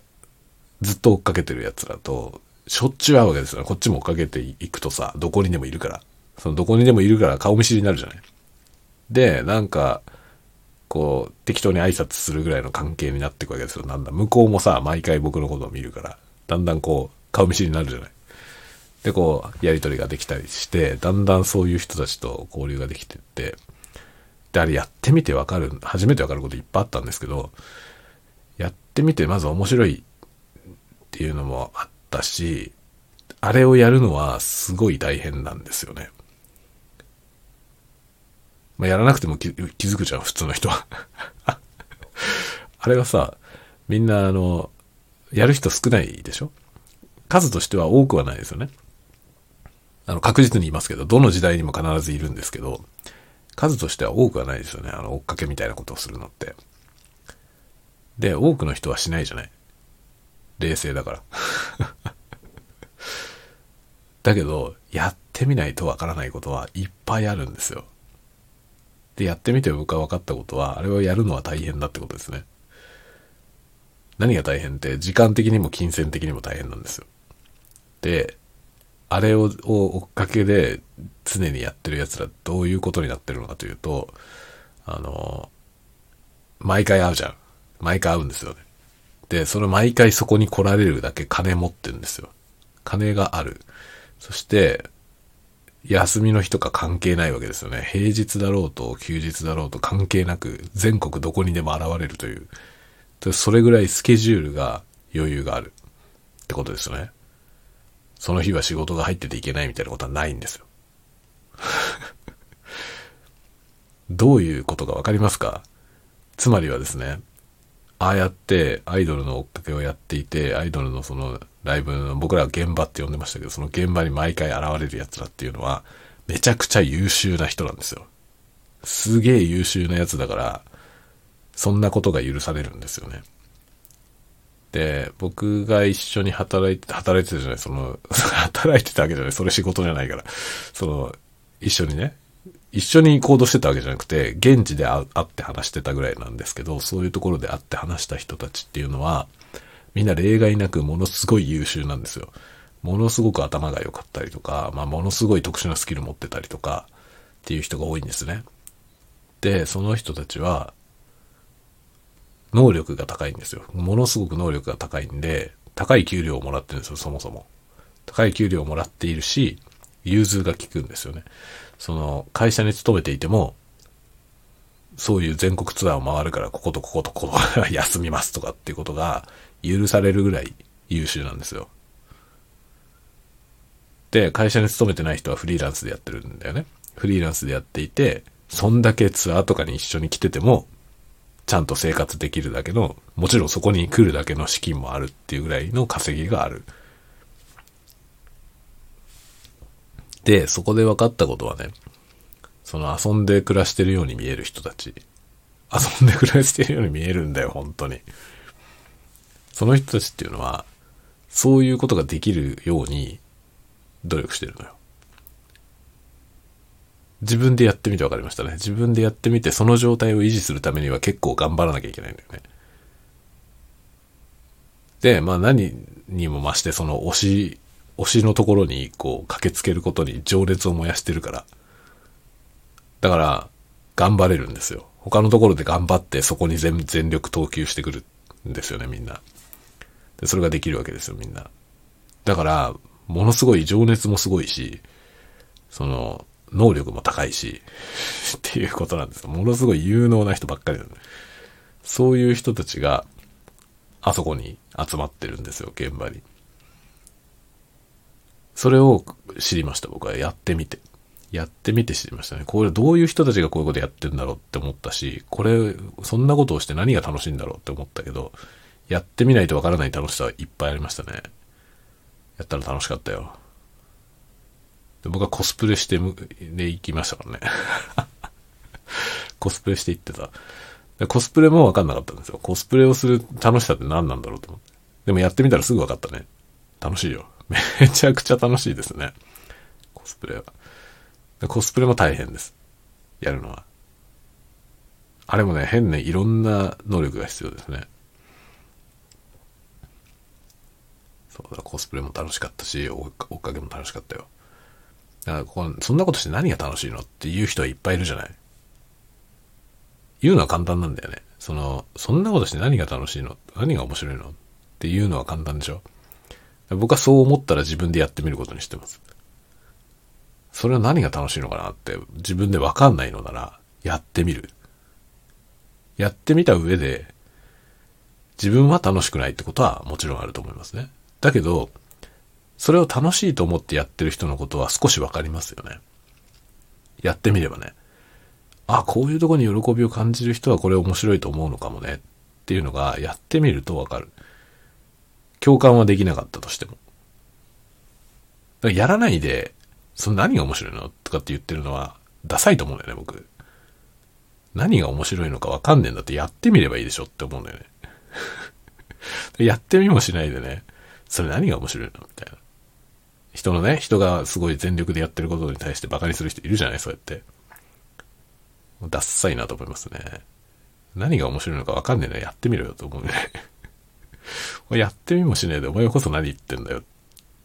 ずっと追っかけてるやつらと、しょっちゅう会うわけですよ。こっちも追っかけていくとさ、どこにでもいるから。そのどこにでもいるから顔見知りになるじゃない。で、なんか、こう、適当に挨拶するぐらいの関係になっていくわけですよ。なんだ、向こうもさ、毎回僕のことを見るから、だんだんこう、顔見知りになるじゃない。で、こう、やりとりができたりして、だんだんそういう人たちと交流ができてって、で、あれやってみてわかる、初めてわかることいっぱいあったんですけど、やってみてまず面白いっていうのもあったし、あれをやるのはすごい大変なんですよね。まあ、やらなくても気気づくじゃん、普通の人は。あれはさ、みんなあの、やる人少ないでしょ？数としては多くはないですよね。あの、確実にいますけど、どの時代にも必ずいるんですけど、数としては多くはないですよね。あの、追っかけみたいなことをするのって。で、多くの人はしないじゃない。冷静だから。だけど、やってみないとわからないことはいっぱいあるんですよ。で、やってみて僕が分かったことは、あれをやるのは大変だってことですね。何が大変って、時間的にも金銭的にも大変なんですよ。で、あれを追っかけで常にやってる奴らどういうことになってるのかというと、あの、毎回会うじゃん。毎回会うんですよね。で、その毎回そこに来られるだけ金持ってるんですよ。金がある。そして、休みの日とか関係ないわけですよね。平日だろうと休日だろうと関係なく全国どこにでも現れるという。それぐらいスケジュールが余裕があるってことですよね。その日は仕事が入ってていけないみたいなことはないんですよ。どういうことかわかりますか？つまりはですね、ああやってアイドルの追っかけをやっていて、アイドルのそのライブ僕らは現場って呼んでましたけど、その現場に毎回現れる奴らっていうのは、めちゃくちゃ優秀な人なんですよ。すげえ優秀なやつだから、そんなことが許されるんですよね。で、僕が一緒に働いて、働いてたじゃない、その、働いてたわけじゃない、それ仕事じゃないから。その、一緒にね、一緒に行動してたわけじゃなくて、現地で会って話してたぐらいなんですけど、そういうところで会って話した人たちっていうのは、みんな例外なくものすごい優秀なんですよ。ものすごく頭が良かったりとか、まあ、ものすごい特殊なスキル持ってたりとか、っていう人が多いんですね。で、その人たちは、能力が高いんですよ。ものすごく能力が高いんで、高い給料をもらってるんですよ、そもそも。高い給料をもらっているし、融通が利くんですよね。その、会社に勤めていても、そういう全国ツアーを回るから、こことこことここ 休みますとかっていうことが許されるぐらい優秀なんですよ。で、会社に勤めてない人はフリーランスでやってるんだよね。フリーランスでやっていて、そんだけツアーとかに一緒に来てても、ちゃんと生活できるだけの、もちろんそこに来るだけの資金もあるっていうぐらいの稼ぎがある。で、そこで分かったことはね、その遊んで暮らしてるように見える人たち、遊んで暮らしてるように見えるんだよ、本当に。その人たちっていうのは、そういうことができるように努力してるのよ。自分でやってみて分かりましたね。自分でやってみて、その状態を維持するためには結構頑張らなきゃいけないんだよね。で、まあ何にも増してその推し推しのところにこう駆けつけることに情熱を燃やしてるから。だから、頑張れるんですよ。他のところで頑張ってそこに全全力投球してくるんですよね、みんな。で、それができるわけですよ、みんな。だから、ものすごい情熱もすごいし、その、能力も高いし、っていうことなんですよ。ものすごい有能な人ばっかりなの、そういう人たちが、あそこに集まってるんですよ、現場に。それを知りました、僕は。やってみて。やってみて知りましたね。これどういう人たちがこういうことやってんだろうって思ったし、これ、そんなことをして何が楽しいんだろうって思ったけど、やってみないとわからない楽しさはいっぱいありましたね。やったら楽しかったよ。で僕はコスプレしてで行きましたからね。コスプレして行ってた。コスプレもわかんなかったんですよ。コスプレをする楽しさって何なんだろうと思って。でもやってみたらすぐわかったね。楽しいよ。めちゃくちゃ楽しいですね。コスプレは。コスプレも大変です。やるのは。あれもね、変ね、いろんな能力が必要ですね。そうだ、コスプレも楽しかったし、追っかけも楽しかったよ。だからこそんなことして何が楽しいのっていう人はいっぱいいるじゃない。言うのは簡単なんだよね。その、そんなことして何が楽しいの？何が面白いの？っていうのは簡単でしょ。僕はそう思ったら自分でやってみることにしてます。それは何が楽しいのかなって自分でわかんないのならやってみる。やってみた上で、自分は楽しくないってことはもちろんあると思いますね。だけど、それを楽しいと思ってやってる人のことは少しわかりますよね。やってみればね。あ、こういうとこに喜びを感じる人はこれ面白いと思うのかもねっていうのがやってみるとわかる。共感はできなかったとしても。だからやらないで、その何が面白いのとかって言ってるのはダサいと思うんだよね、僕。何が面白いのかわかんねえんだってやってみればいいでしょって思うんだよね。やってみもしないでね、それ何が面白いの？みたいな。人のね、人がすごい全力でやってることに対してバカにする人いるじゃない？そうやって。ダッサいなと思いますね。何が面白いのかわかんねえな、やってみろよと思うね。やってみもしねえで、お前こそ何言ってんだよっ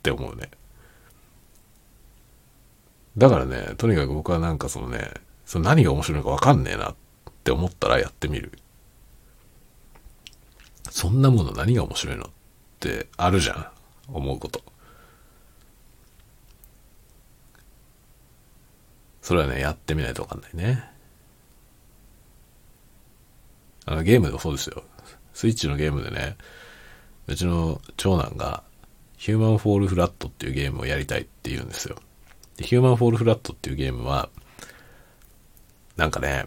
て思うね。だからね、とにかく僕はなんかそのね、その何が面白いのかわかんねえなって思ったらやってみる。そんなもの何が面白いの？ってあるじゃん。思うこと。それはね、やってみないとわかんないね。あの、ゲームでもそうですよ。スイッチのゲームでね、うちの長男が、ヒューマンフォールフラットっていうゲームをやりたいって言うんですよ。で、ヒューマンフォールフラットっていうゲームは、なんかね、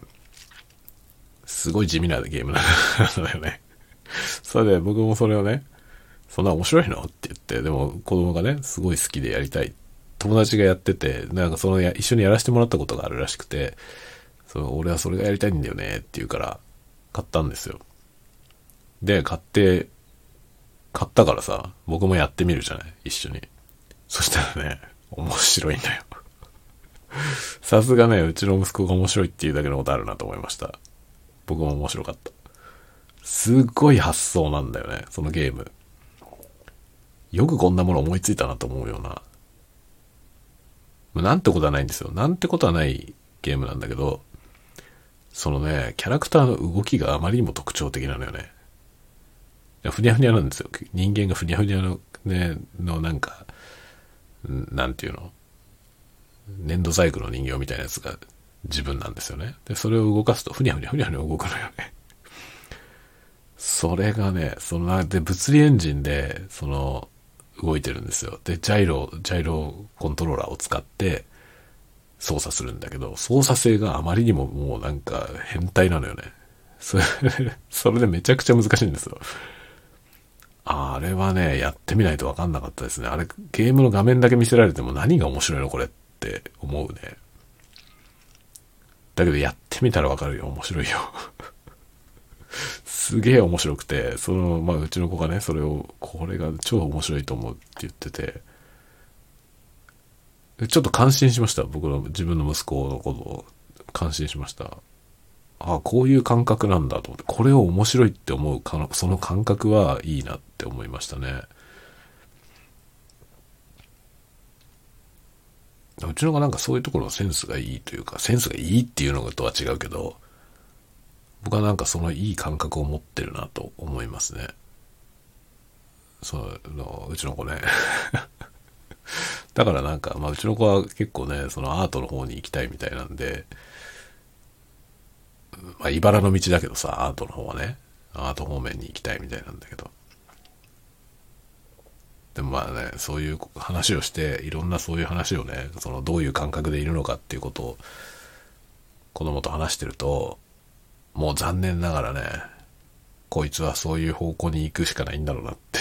すごい地味なゲームなんだよね。それで僕もそれをね、そんな面白いの？って言って、でも子供がね、すごい好きでやりたい。友達がやってて、なんかそのや、一緒にやらせてもらったことがあるらしくて、その俺はそれがやりたいんだよねって言うから、買ったんですよ。で、買って、買ったからさ、僕もやってみるじゃない？一緒に。そしたらね、面白いんだよ。さすがね、うちの息子が面白いっていうだけのことあるなと思いました。僕も面白かった。すっごい発想なんだよね、そのゲーム。よくこんなもの思いついたなと思うような。なんてことはないんですよ。なんてことはないゲームなんだけど、そのね、キャラクターの動きがあまりにも特徴的なのよね。ふにゃふにゃなんですよ。人間がふにゃふにゃの、ね、のなんか、なんていうの？粘土細工の人形みたいなやつが自分なんですよね。で、それを動かすとふにゃふにゃふにゃふにゃ動くのよね。それがね、その、で、物理エンジンで、その、動いてるんですよ。で、ジャイロ、ジャイロコントローラーを使って、操作するんだけど、操作性があまりにももうなんか変態なのよね。それ、それでめちゃくちゃ難しいんですよ。あれはね、やってみないとわかんなかったですね。あれ、ゲームの画面だけ見せられても何が面白いの？これって思うね。だけどやってみたらわかるよ。面白いよ。すげえ面白くて、その、まあ、うちの子がね、それを、これが超面白いと思うって言ってて、ちょっと感心しました。僕の自分の息子のことを感心しました。ああ、こういう感覚なんだと思って、これを面白いって思うか、その感覚はいいなって思いましたね。うちの子なんかそういうところのセンスがいいというか、センスがいいっていうのとは違うけど、僕はなんかそのいい感覚を持ってるなと思いますね。その、うちの子ね だからなんか、まあ、うちの子は結構ね、そのアートの方に行きたいみたいなんで、まあ、茨の道だけどさ、アートの方はね、アート方面に行きたいみたいなんだけど。でもまあね、そういう話をして、いろんなそういう話をね、そのどういう感覚でいるのかっていうことを子供と話してると、もう残念ながらね、こいつはそういう方向に行くしかないんだろうなって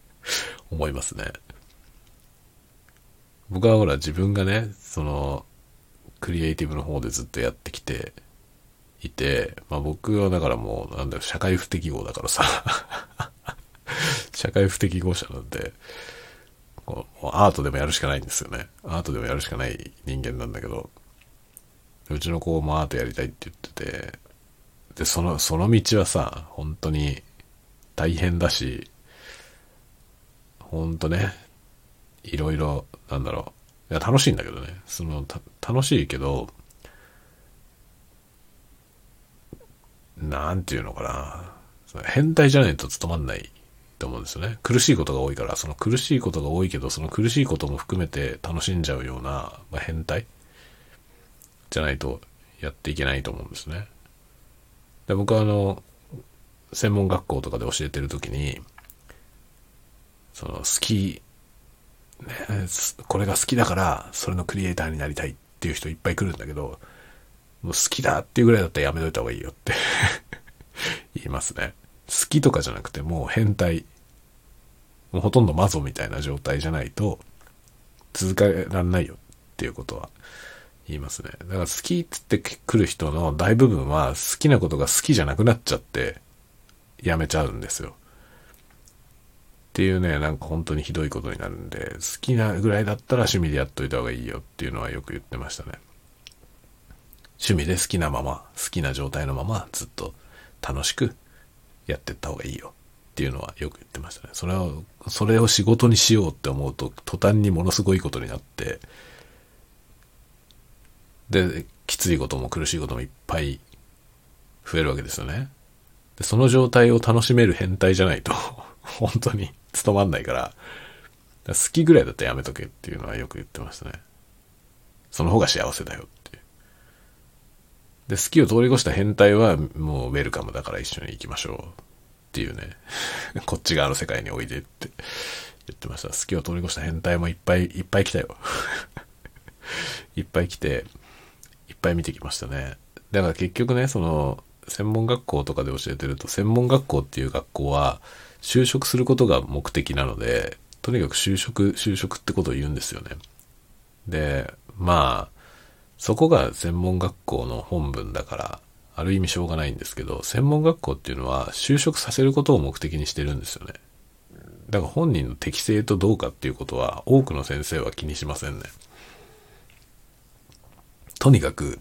思いますね。僕はほら自分がね、その、クリエイティブの方でずっとやってきていて、まあ僕はだからもう、なんだろ、社会不適合だからさ 社会不適合者なんで、こうアートでもやるしかないんですよね。アートでもやるしかない人間なんだけど、うちの子もアートやりたいって言ってて、で、その、その道はさ、本当に大変だし、ほんとね、いろいろ、なんだろう。いや、楽しいんだけどね。その、楽しいけど、なんていうのかな。変態じゃないと務まんないと思うんですよね。苦しいことが多いから、その苦しいことが多いけど、その苦しいことも含めて楽しんじゃうような、まあ、変態？じゃないとやっていけないと思うんですね。で僕はあの、専門学校とかで教えてる時に、その好き、ね、これが好きだからそれのクリエイターになりたいっていう人いっぱい来るんだけど、もう好きだっていうぐらいだったらやめといた方がいいよって 言いますね。好きとかじゃなくてもう変態、もうほとんどマゾみたいな状態じゃないと続けらんないよっていうことは言いますね。だから好きっつって来る人の大部分は好きなことが好きじゃなくなっちゃってやめちゃうんですよ。っていうね、なんか本当にひどいことになるんで、好きなぐらいだったら趣味でやっといた方がいいよっていうのはよく言ってましたね。趣味で好きなまま、好きな状態のままずっと楽しくやってった方がいいよっていうのはよく言ってましたね。それを、それを仕事にしようって思うと途端にものすごいことになって、で、きついことも苦しいこともいっぱい増えるわけですよね。でその状態を楽しめる変態じゃないと 本当に務まんないから、好きぐらいだったらやめとけっていうのはよく言ってましたね。その方が幸せだよっていう。で、好きを通り越した変態はもうウェルカムだから一緒に行きましょうっていうね、こっち側の世界においでって言ってました。好きを通り越した変態もいっぱいいっぱい来たよ。いっぱい来て、ぱい見てきましたね。だから結局ね、その、専門学校とかで教えてると、専門学校っていう学校は、就職することが目的なので、とにかく就職、就職ってことを言うんですよね。で、まあ、そこが専門学校の本文だから、ある意味しょうがないんですけど、専門学校っていうのは就職させることを目的にしてるんですよね。だから本人の適性とどうかっていうことは多くの先生は気にしませんね。とにかく、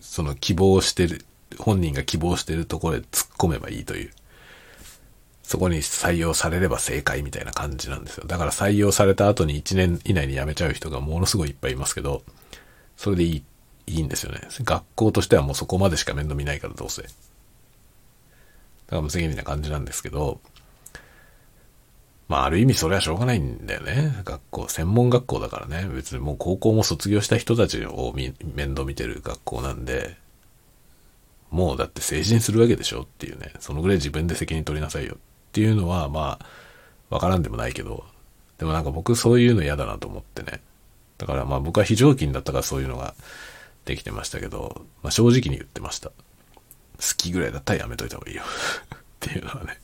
その希望してる、本人が希望してるところで突っ込めばいいという。そこに採用されれば正解みたいな感じなんですよ。だから採用された後に1年以内に辞めちゃう人がものすごいいっぱいいますけど、それでいい、いいんですよね。学校としてはもうそこまでしか面倒見ないからどうせ。だから無責任な感じなんですけど、まあある意味それはしょうがないんだよね。学校、専門学校だからね。別にもう高校も卒業した人たちを面倒見てる学校なんで、もうだって成人するわけでしょっていうね。そのぐらい自分で責任取りなさいよっていうのは、まあ、わからんでもないけど、でもなんか僕そういうの嫌だなと思ってね。だからまあ僕は非常勤だったからそういうのができてましたけど、まあ正直に言ってました。好きぐらいだったらやめといた方がいいよ っていうのはね、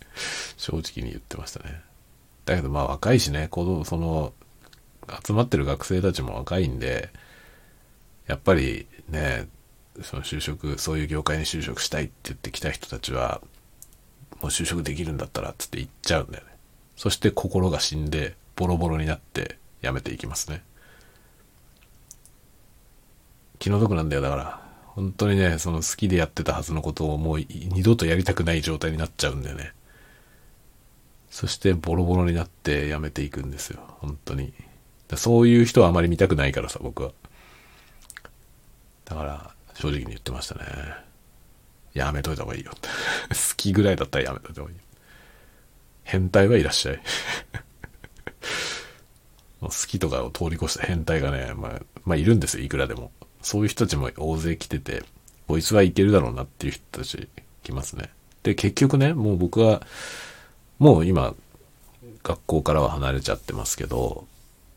正直に言ってましたね。だけどまあ若いしね、子供、その、集まってる学生たちも若いんで、やっぱりね、その就職、そういう業界に就職したいって言ってきた人たちは、もう就職できるんだったら、つって言っちゃうんだよね。そして心が死んで、ボロボロになって辞めていきますね。気の毒なんだよ、だから。本当にね、その好きでやってたはずのことをもう二度とやりたくない状態になっちゃうんだよね。そしてボロボロになって辞めていくんですよ。本当に。そういう人はあまり見たくないからさ、僕は。だから、正直に言ってましたね。やめといた方がいいよ。好きぐらいだったらやめといた方がいい。変態はいらっしゃい。好きとかを通り越した変態がね、まあ、まあいるんですよ、いくらでも。そういう人たちも大勢来てて、こいつはいけるだろうなっていう人たち来ますね。で、結局ね、もう僕は、もう今、学校からは離れちゃってますけど、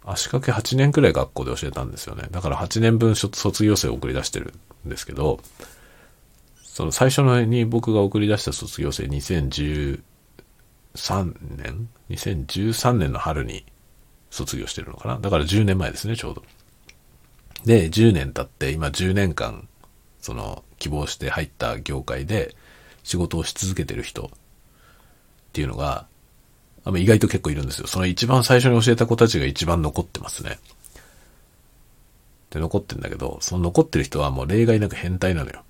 足掛け8年くらい学校で教えたんですよね。だから8年分卒業生を送り出してるんですけど、その最初のに僕が送り出した卒業生2013年 ?2013 年の春に卒業してるのかな？だから10年前ですね、ちょうど。で、10年経って今10年間、その希望して入った業界で仕事をし続けてる人っていうのが、意外と結構いるんですよ。その一番最初に教えた子たちが一番残ってますね。で、残ってんだけど、その残ってる人はもう例外なく変態なのよ。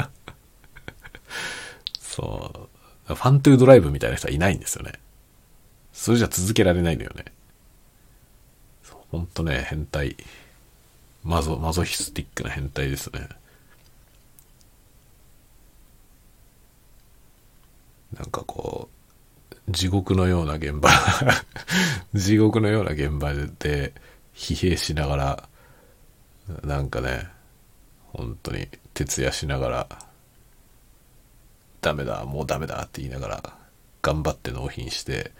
そう。ファントゥードライブみたいな人はいないんですよね。それじゃ続けられないんだよね。ほんとね、変態。マゾ、マゾヒスティックな変態ですね。なんかこう、地獄のような現場 地獄のような現場で疲弊しながら、なんかね、本当に徹夜しながらダメだもうダメだって言いながら頑張って納品して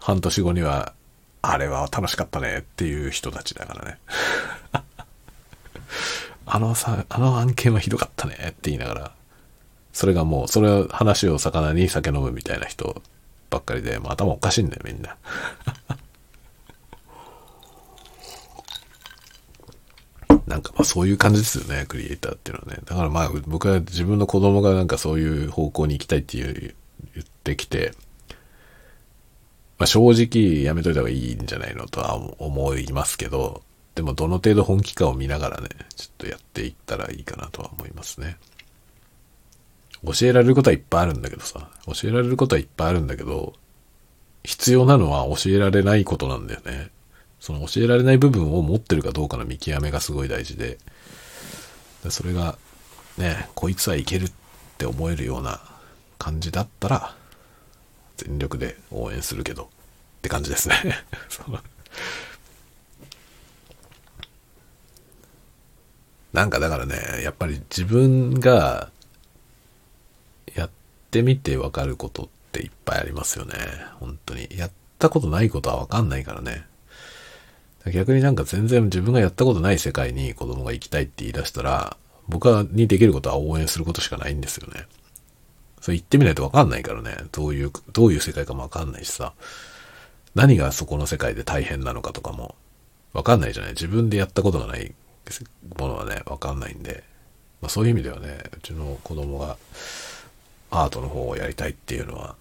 半年後にはあれは楽しかったねっていう人たちだからね。あのさあの案件はひどかったねって言いながらそれがもうそれ話を魚に酒飲むみたいな人ばっかりでもう頭おかしいんだよみんな なんかまあそういう感じですよね、クリエイターっていうのはね。だからまあ僕は自分の子供がなんかそういう方向に行きたいっていう言ってきて、まあ正直やめといた方がいいんじゃないのとは思いますけど、でもどの程度本気かを見ながらね、ちょっとやっていったらいいかなとは思いますね。教えられることはいっぱいあるんだけどさ、教えられることはいっぱいあるんだけど、必要なのは教えられないことなんだよね。その教えられない部分を持ってるかどうかの見極めがすごい大事で、それがね、こいつはいけるって思えるような感じだったら、全力で応援するけど、って感じですね。なんかだからね、やっぱり自分がやってみてわかることっていっぱいありますよね。本当に。やったことないことはわかんないからね。逆になんか全然自分がやったことない世界に子供が行きたいって言い出したら、僕はにできることは応援することしかないんですよね。それ言ってみないとわかんないからね。どういう、どういう世界かもわかんないしさ。何がそこの世界で大変なのかとかもわかんないじゃない。自分でやったことがないものはね、わかんないんで。まあそういう意味ではね、うちの子供がアートの方をやりたいっていうのは、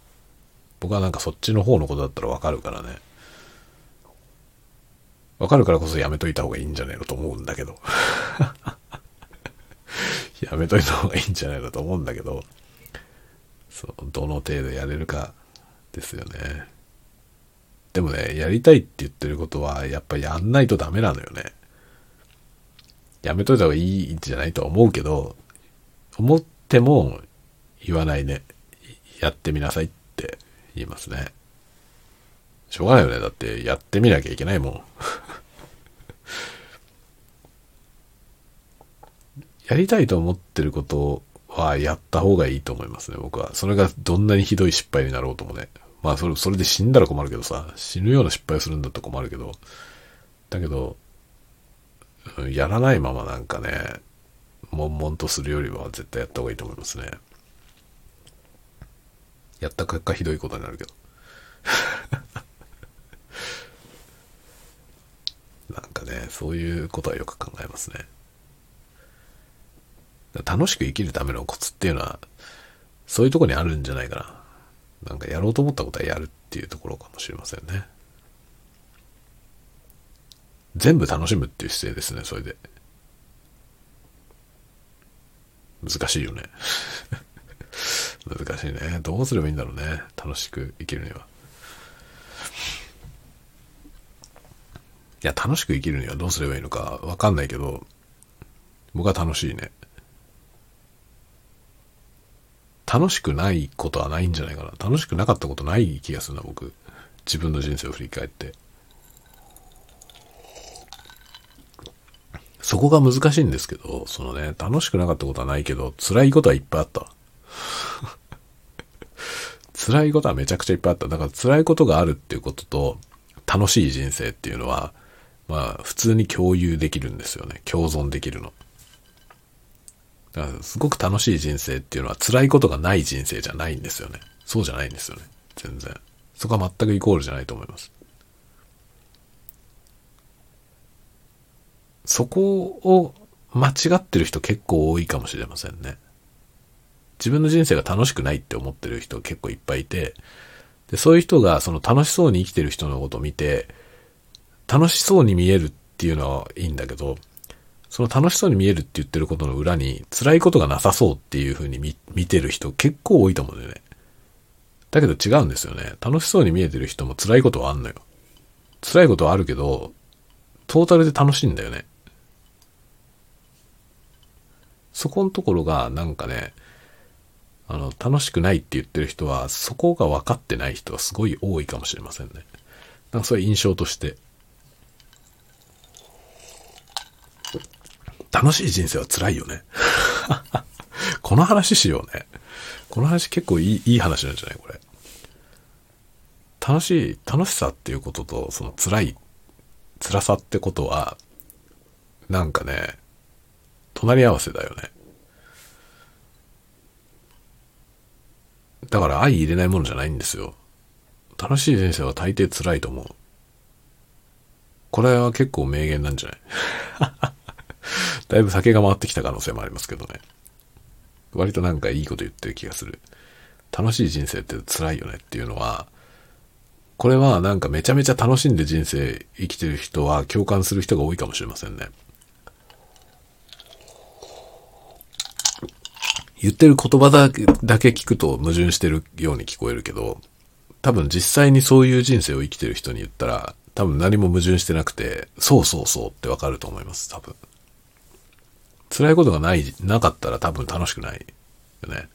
僕はなんかそっちの方のことだったらわかるからね。わかるからこそやめといた方がいいんじゃないのと思うんだけど。やめといた方がいいんじゃないのと思うんだけど、そう、どの程度やれるかですよね。でもね、やりたいって言ってることは、やっぱやんないとダメなのよね。やめといた方がいいんじゃないと思うけど、思っても言わないね。やってみなさいって言いますね。しょうがないよね。だってやってみなきゃいけないもん。やりたいと思ってることはやった方がいいと思いますね、僕は。それがどんなにひどい失敗になろうともね。まあそれ、それで死んだら困るけどさ、死ぬような失敗をするんだったら困るけど、だけど、やらないままなんかね、悶々とするよりは絶対やった方がいいと思いますね。やった結果ひどいことになるけど。なんかね、そういうことはよく考えますね。楽しく生きるためのコツっていうのは、そういうとこにあるんじゃないかな。なんかやろうと思ったことはやるっていうところかもしれませんね。全部楽しむっていう姿勢ですね、それで。難しいよね。難しいね。どうすればいいんだろうね。楽しく生きるには。いや、楽しく生きるにはどうすればいいのかわかんないけど、僕は楽しいね。楽しくないことはないんじゃないかな。楽しくなかったことない気がするな、僕。自分の人生を振り返って。そこが難しいんですけど、そのね、楽しくなかったことはないけど、辛いことはいっぱいあった。辛いことはめちゃくちゃいっぱいあった。だから辛いことがあるっていうことと、楽しい人生っていうのは、まあ、普通に共有できるんですよね。共存できるの。だからすごく楽しい人生っていうのは辛いことがない人生じゃないんですよね。そうじゃないんですよね。全然。そこは全くイコールじゃないと思います。そこを間違ってる人結構多いかもしれませんね。自分の人生が楽しくないって思ってる人結構いっぱいいて、で、そういう人がその楽しそうに生きてる人のことを見て、楽しそうに見えるっていうのはいいんだけど、その楽しそうに見えるって言ってることの裏に辛いことがなさそうっていう風に見見てる人結構多いと思うんだよね。だけど違うんですよね。楽しそうに見えてる人も辛いことはあんのよ。辛いことはあるけど、トータルで楽しいんだよね。そこのところがなんかね、あの、楽しくないって言ってる人は、そこが分かってない人がすごい多いかもしれませんね。なんかそういう印象として楽しい人生は辛いよね。この話しようね。この話結構いいいい話なんじゃないこれ。楽しい、楽しさっていうことと、その辛い、辛さってことは、なんかね、隣り合わせだよね。だから相入れないものじゃないんですよ。楽しい人生は大抵辛いと思う。これは結構名言なんじゃない？だいぶ酒が回ってきた可能性もありますけどね。割となんかいいこと言ってる気がする。楽しい人生って辛いよねっていうのは、これはなんかめちゃめちゃ楽しんで人生生きてる人は共感する人が多いかもしれませんね。言ってる言葉だけだけ聞くと矛盾してるように聞こえるけど、多分実際にそういう人生を生きてる人に言ったら、多分何も矛盾してなくて、そうそうそうってわかると思います、多分。辛いことがない、なかったら多分楽しくないよね。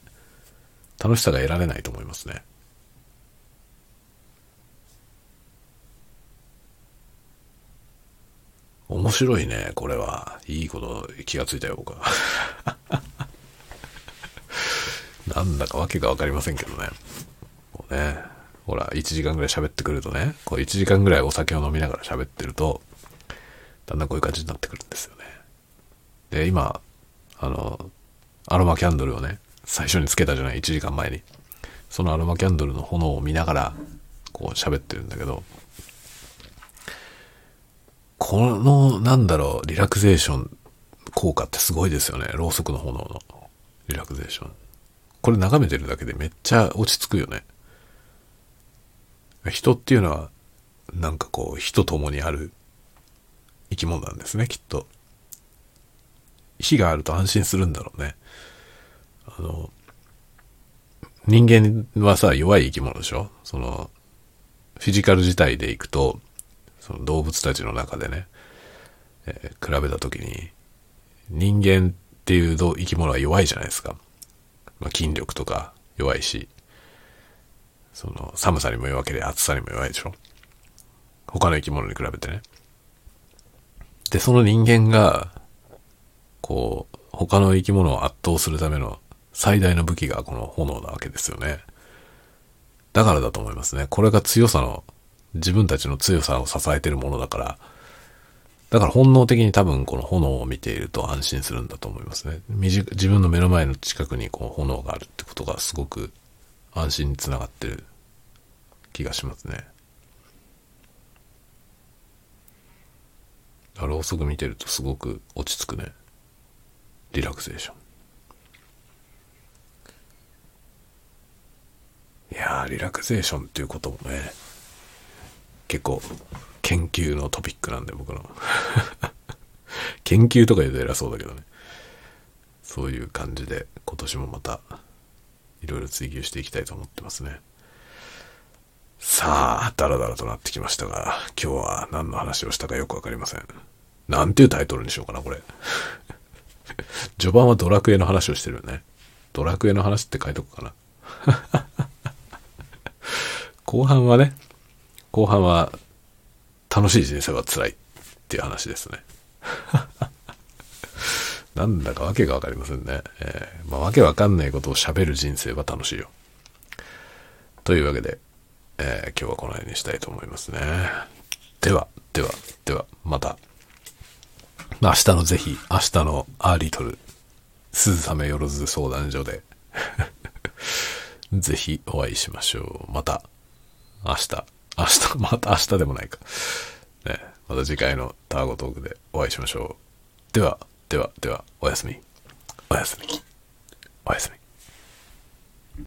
楽しさが得られないと思いますね。面白いね、これは。いいこと気がついたよ、僕は。なんだかわけがわかりませんけどね。こうね、ほら、1時間ぐらい喋ってくるとね、こう1時間ぐらいお酒を飲みながら喋ってると、だんだんこういう感じになってくるんですよね。で、今、あの、アロマキャンドルをね、最初につけたじゃない、1時間前に。そのアロマキャンドルの炎を見ながら、こう喋ってるんだけど、この、なんだろう、リラクゼーション効果ってすごいですよね。ろうそくの炎のリラクゼーション。これ眺めてるだけでめっちゃ落ち着くよね。人っていうのは、なんかこう、火と共にある生き物なんですね、きっと。火があると安心するんだろうね。あの、人間はさ、弱い生き物でしょ？その、フィジカル自体でいくと、その動物たちの中でね、えー、比べた時に、人間っていう生き物は弱いじゃないですか。まあ、筋力とか弱いし、その寒さにも弱ければ暑さにも弱いでしょ。他の生き物に比べてね。で、その人間が、こう、他の生き物を圧倒するための最大の武器がこの炎なわけですよね。だからだと思いますね。これが強さの自分たちの強さを支えてるものだから、だから本能的に多分この炎を見ていると安心するんだと思いますね。自分の目の前の近くにこう炎があるってことがすごく安心につながってる気がしますね。ろうそく見てるとすごく落ち着くね。リラクゼーション。いや、リラクゼーションっていうこともね、結構研究のトピックなんで僕の。研究とか言うと偉そうだけどね。そういう感じで今年もまたいろいろ追求していきたいと思ってますね。さあダラダラとなってきましたが今日は何の話をしたかよくわかりません。なんていうタイトルにしようかなこれ。序盤はドラクエの話をしてるよね。ドラクエの話って書いとくかな。後半はね後半は楽しい人生は辛いっていう話ですね。なんだかわけがわかりませんね。えー、まあ、わけわかんないことを喋る人生は楽しいよ。というわけで、えー、今日はこの辺にしたいと思いますね。では、では、では、また。明日のぜひ、明日のアーリトル、鈴雨よろず相談所で ぜひお会いしましょう。また、明日。明日、また明日でもないか。ね、また次回のターゴトークでお会いしましょう。では、では、では、おやすみ。おやすみ。おやすみ。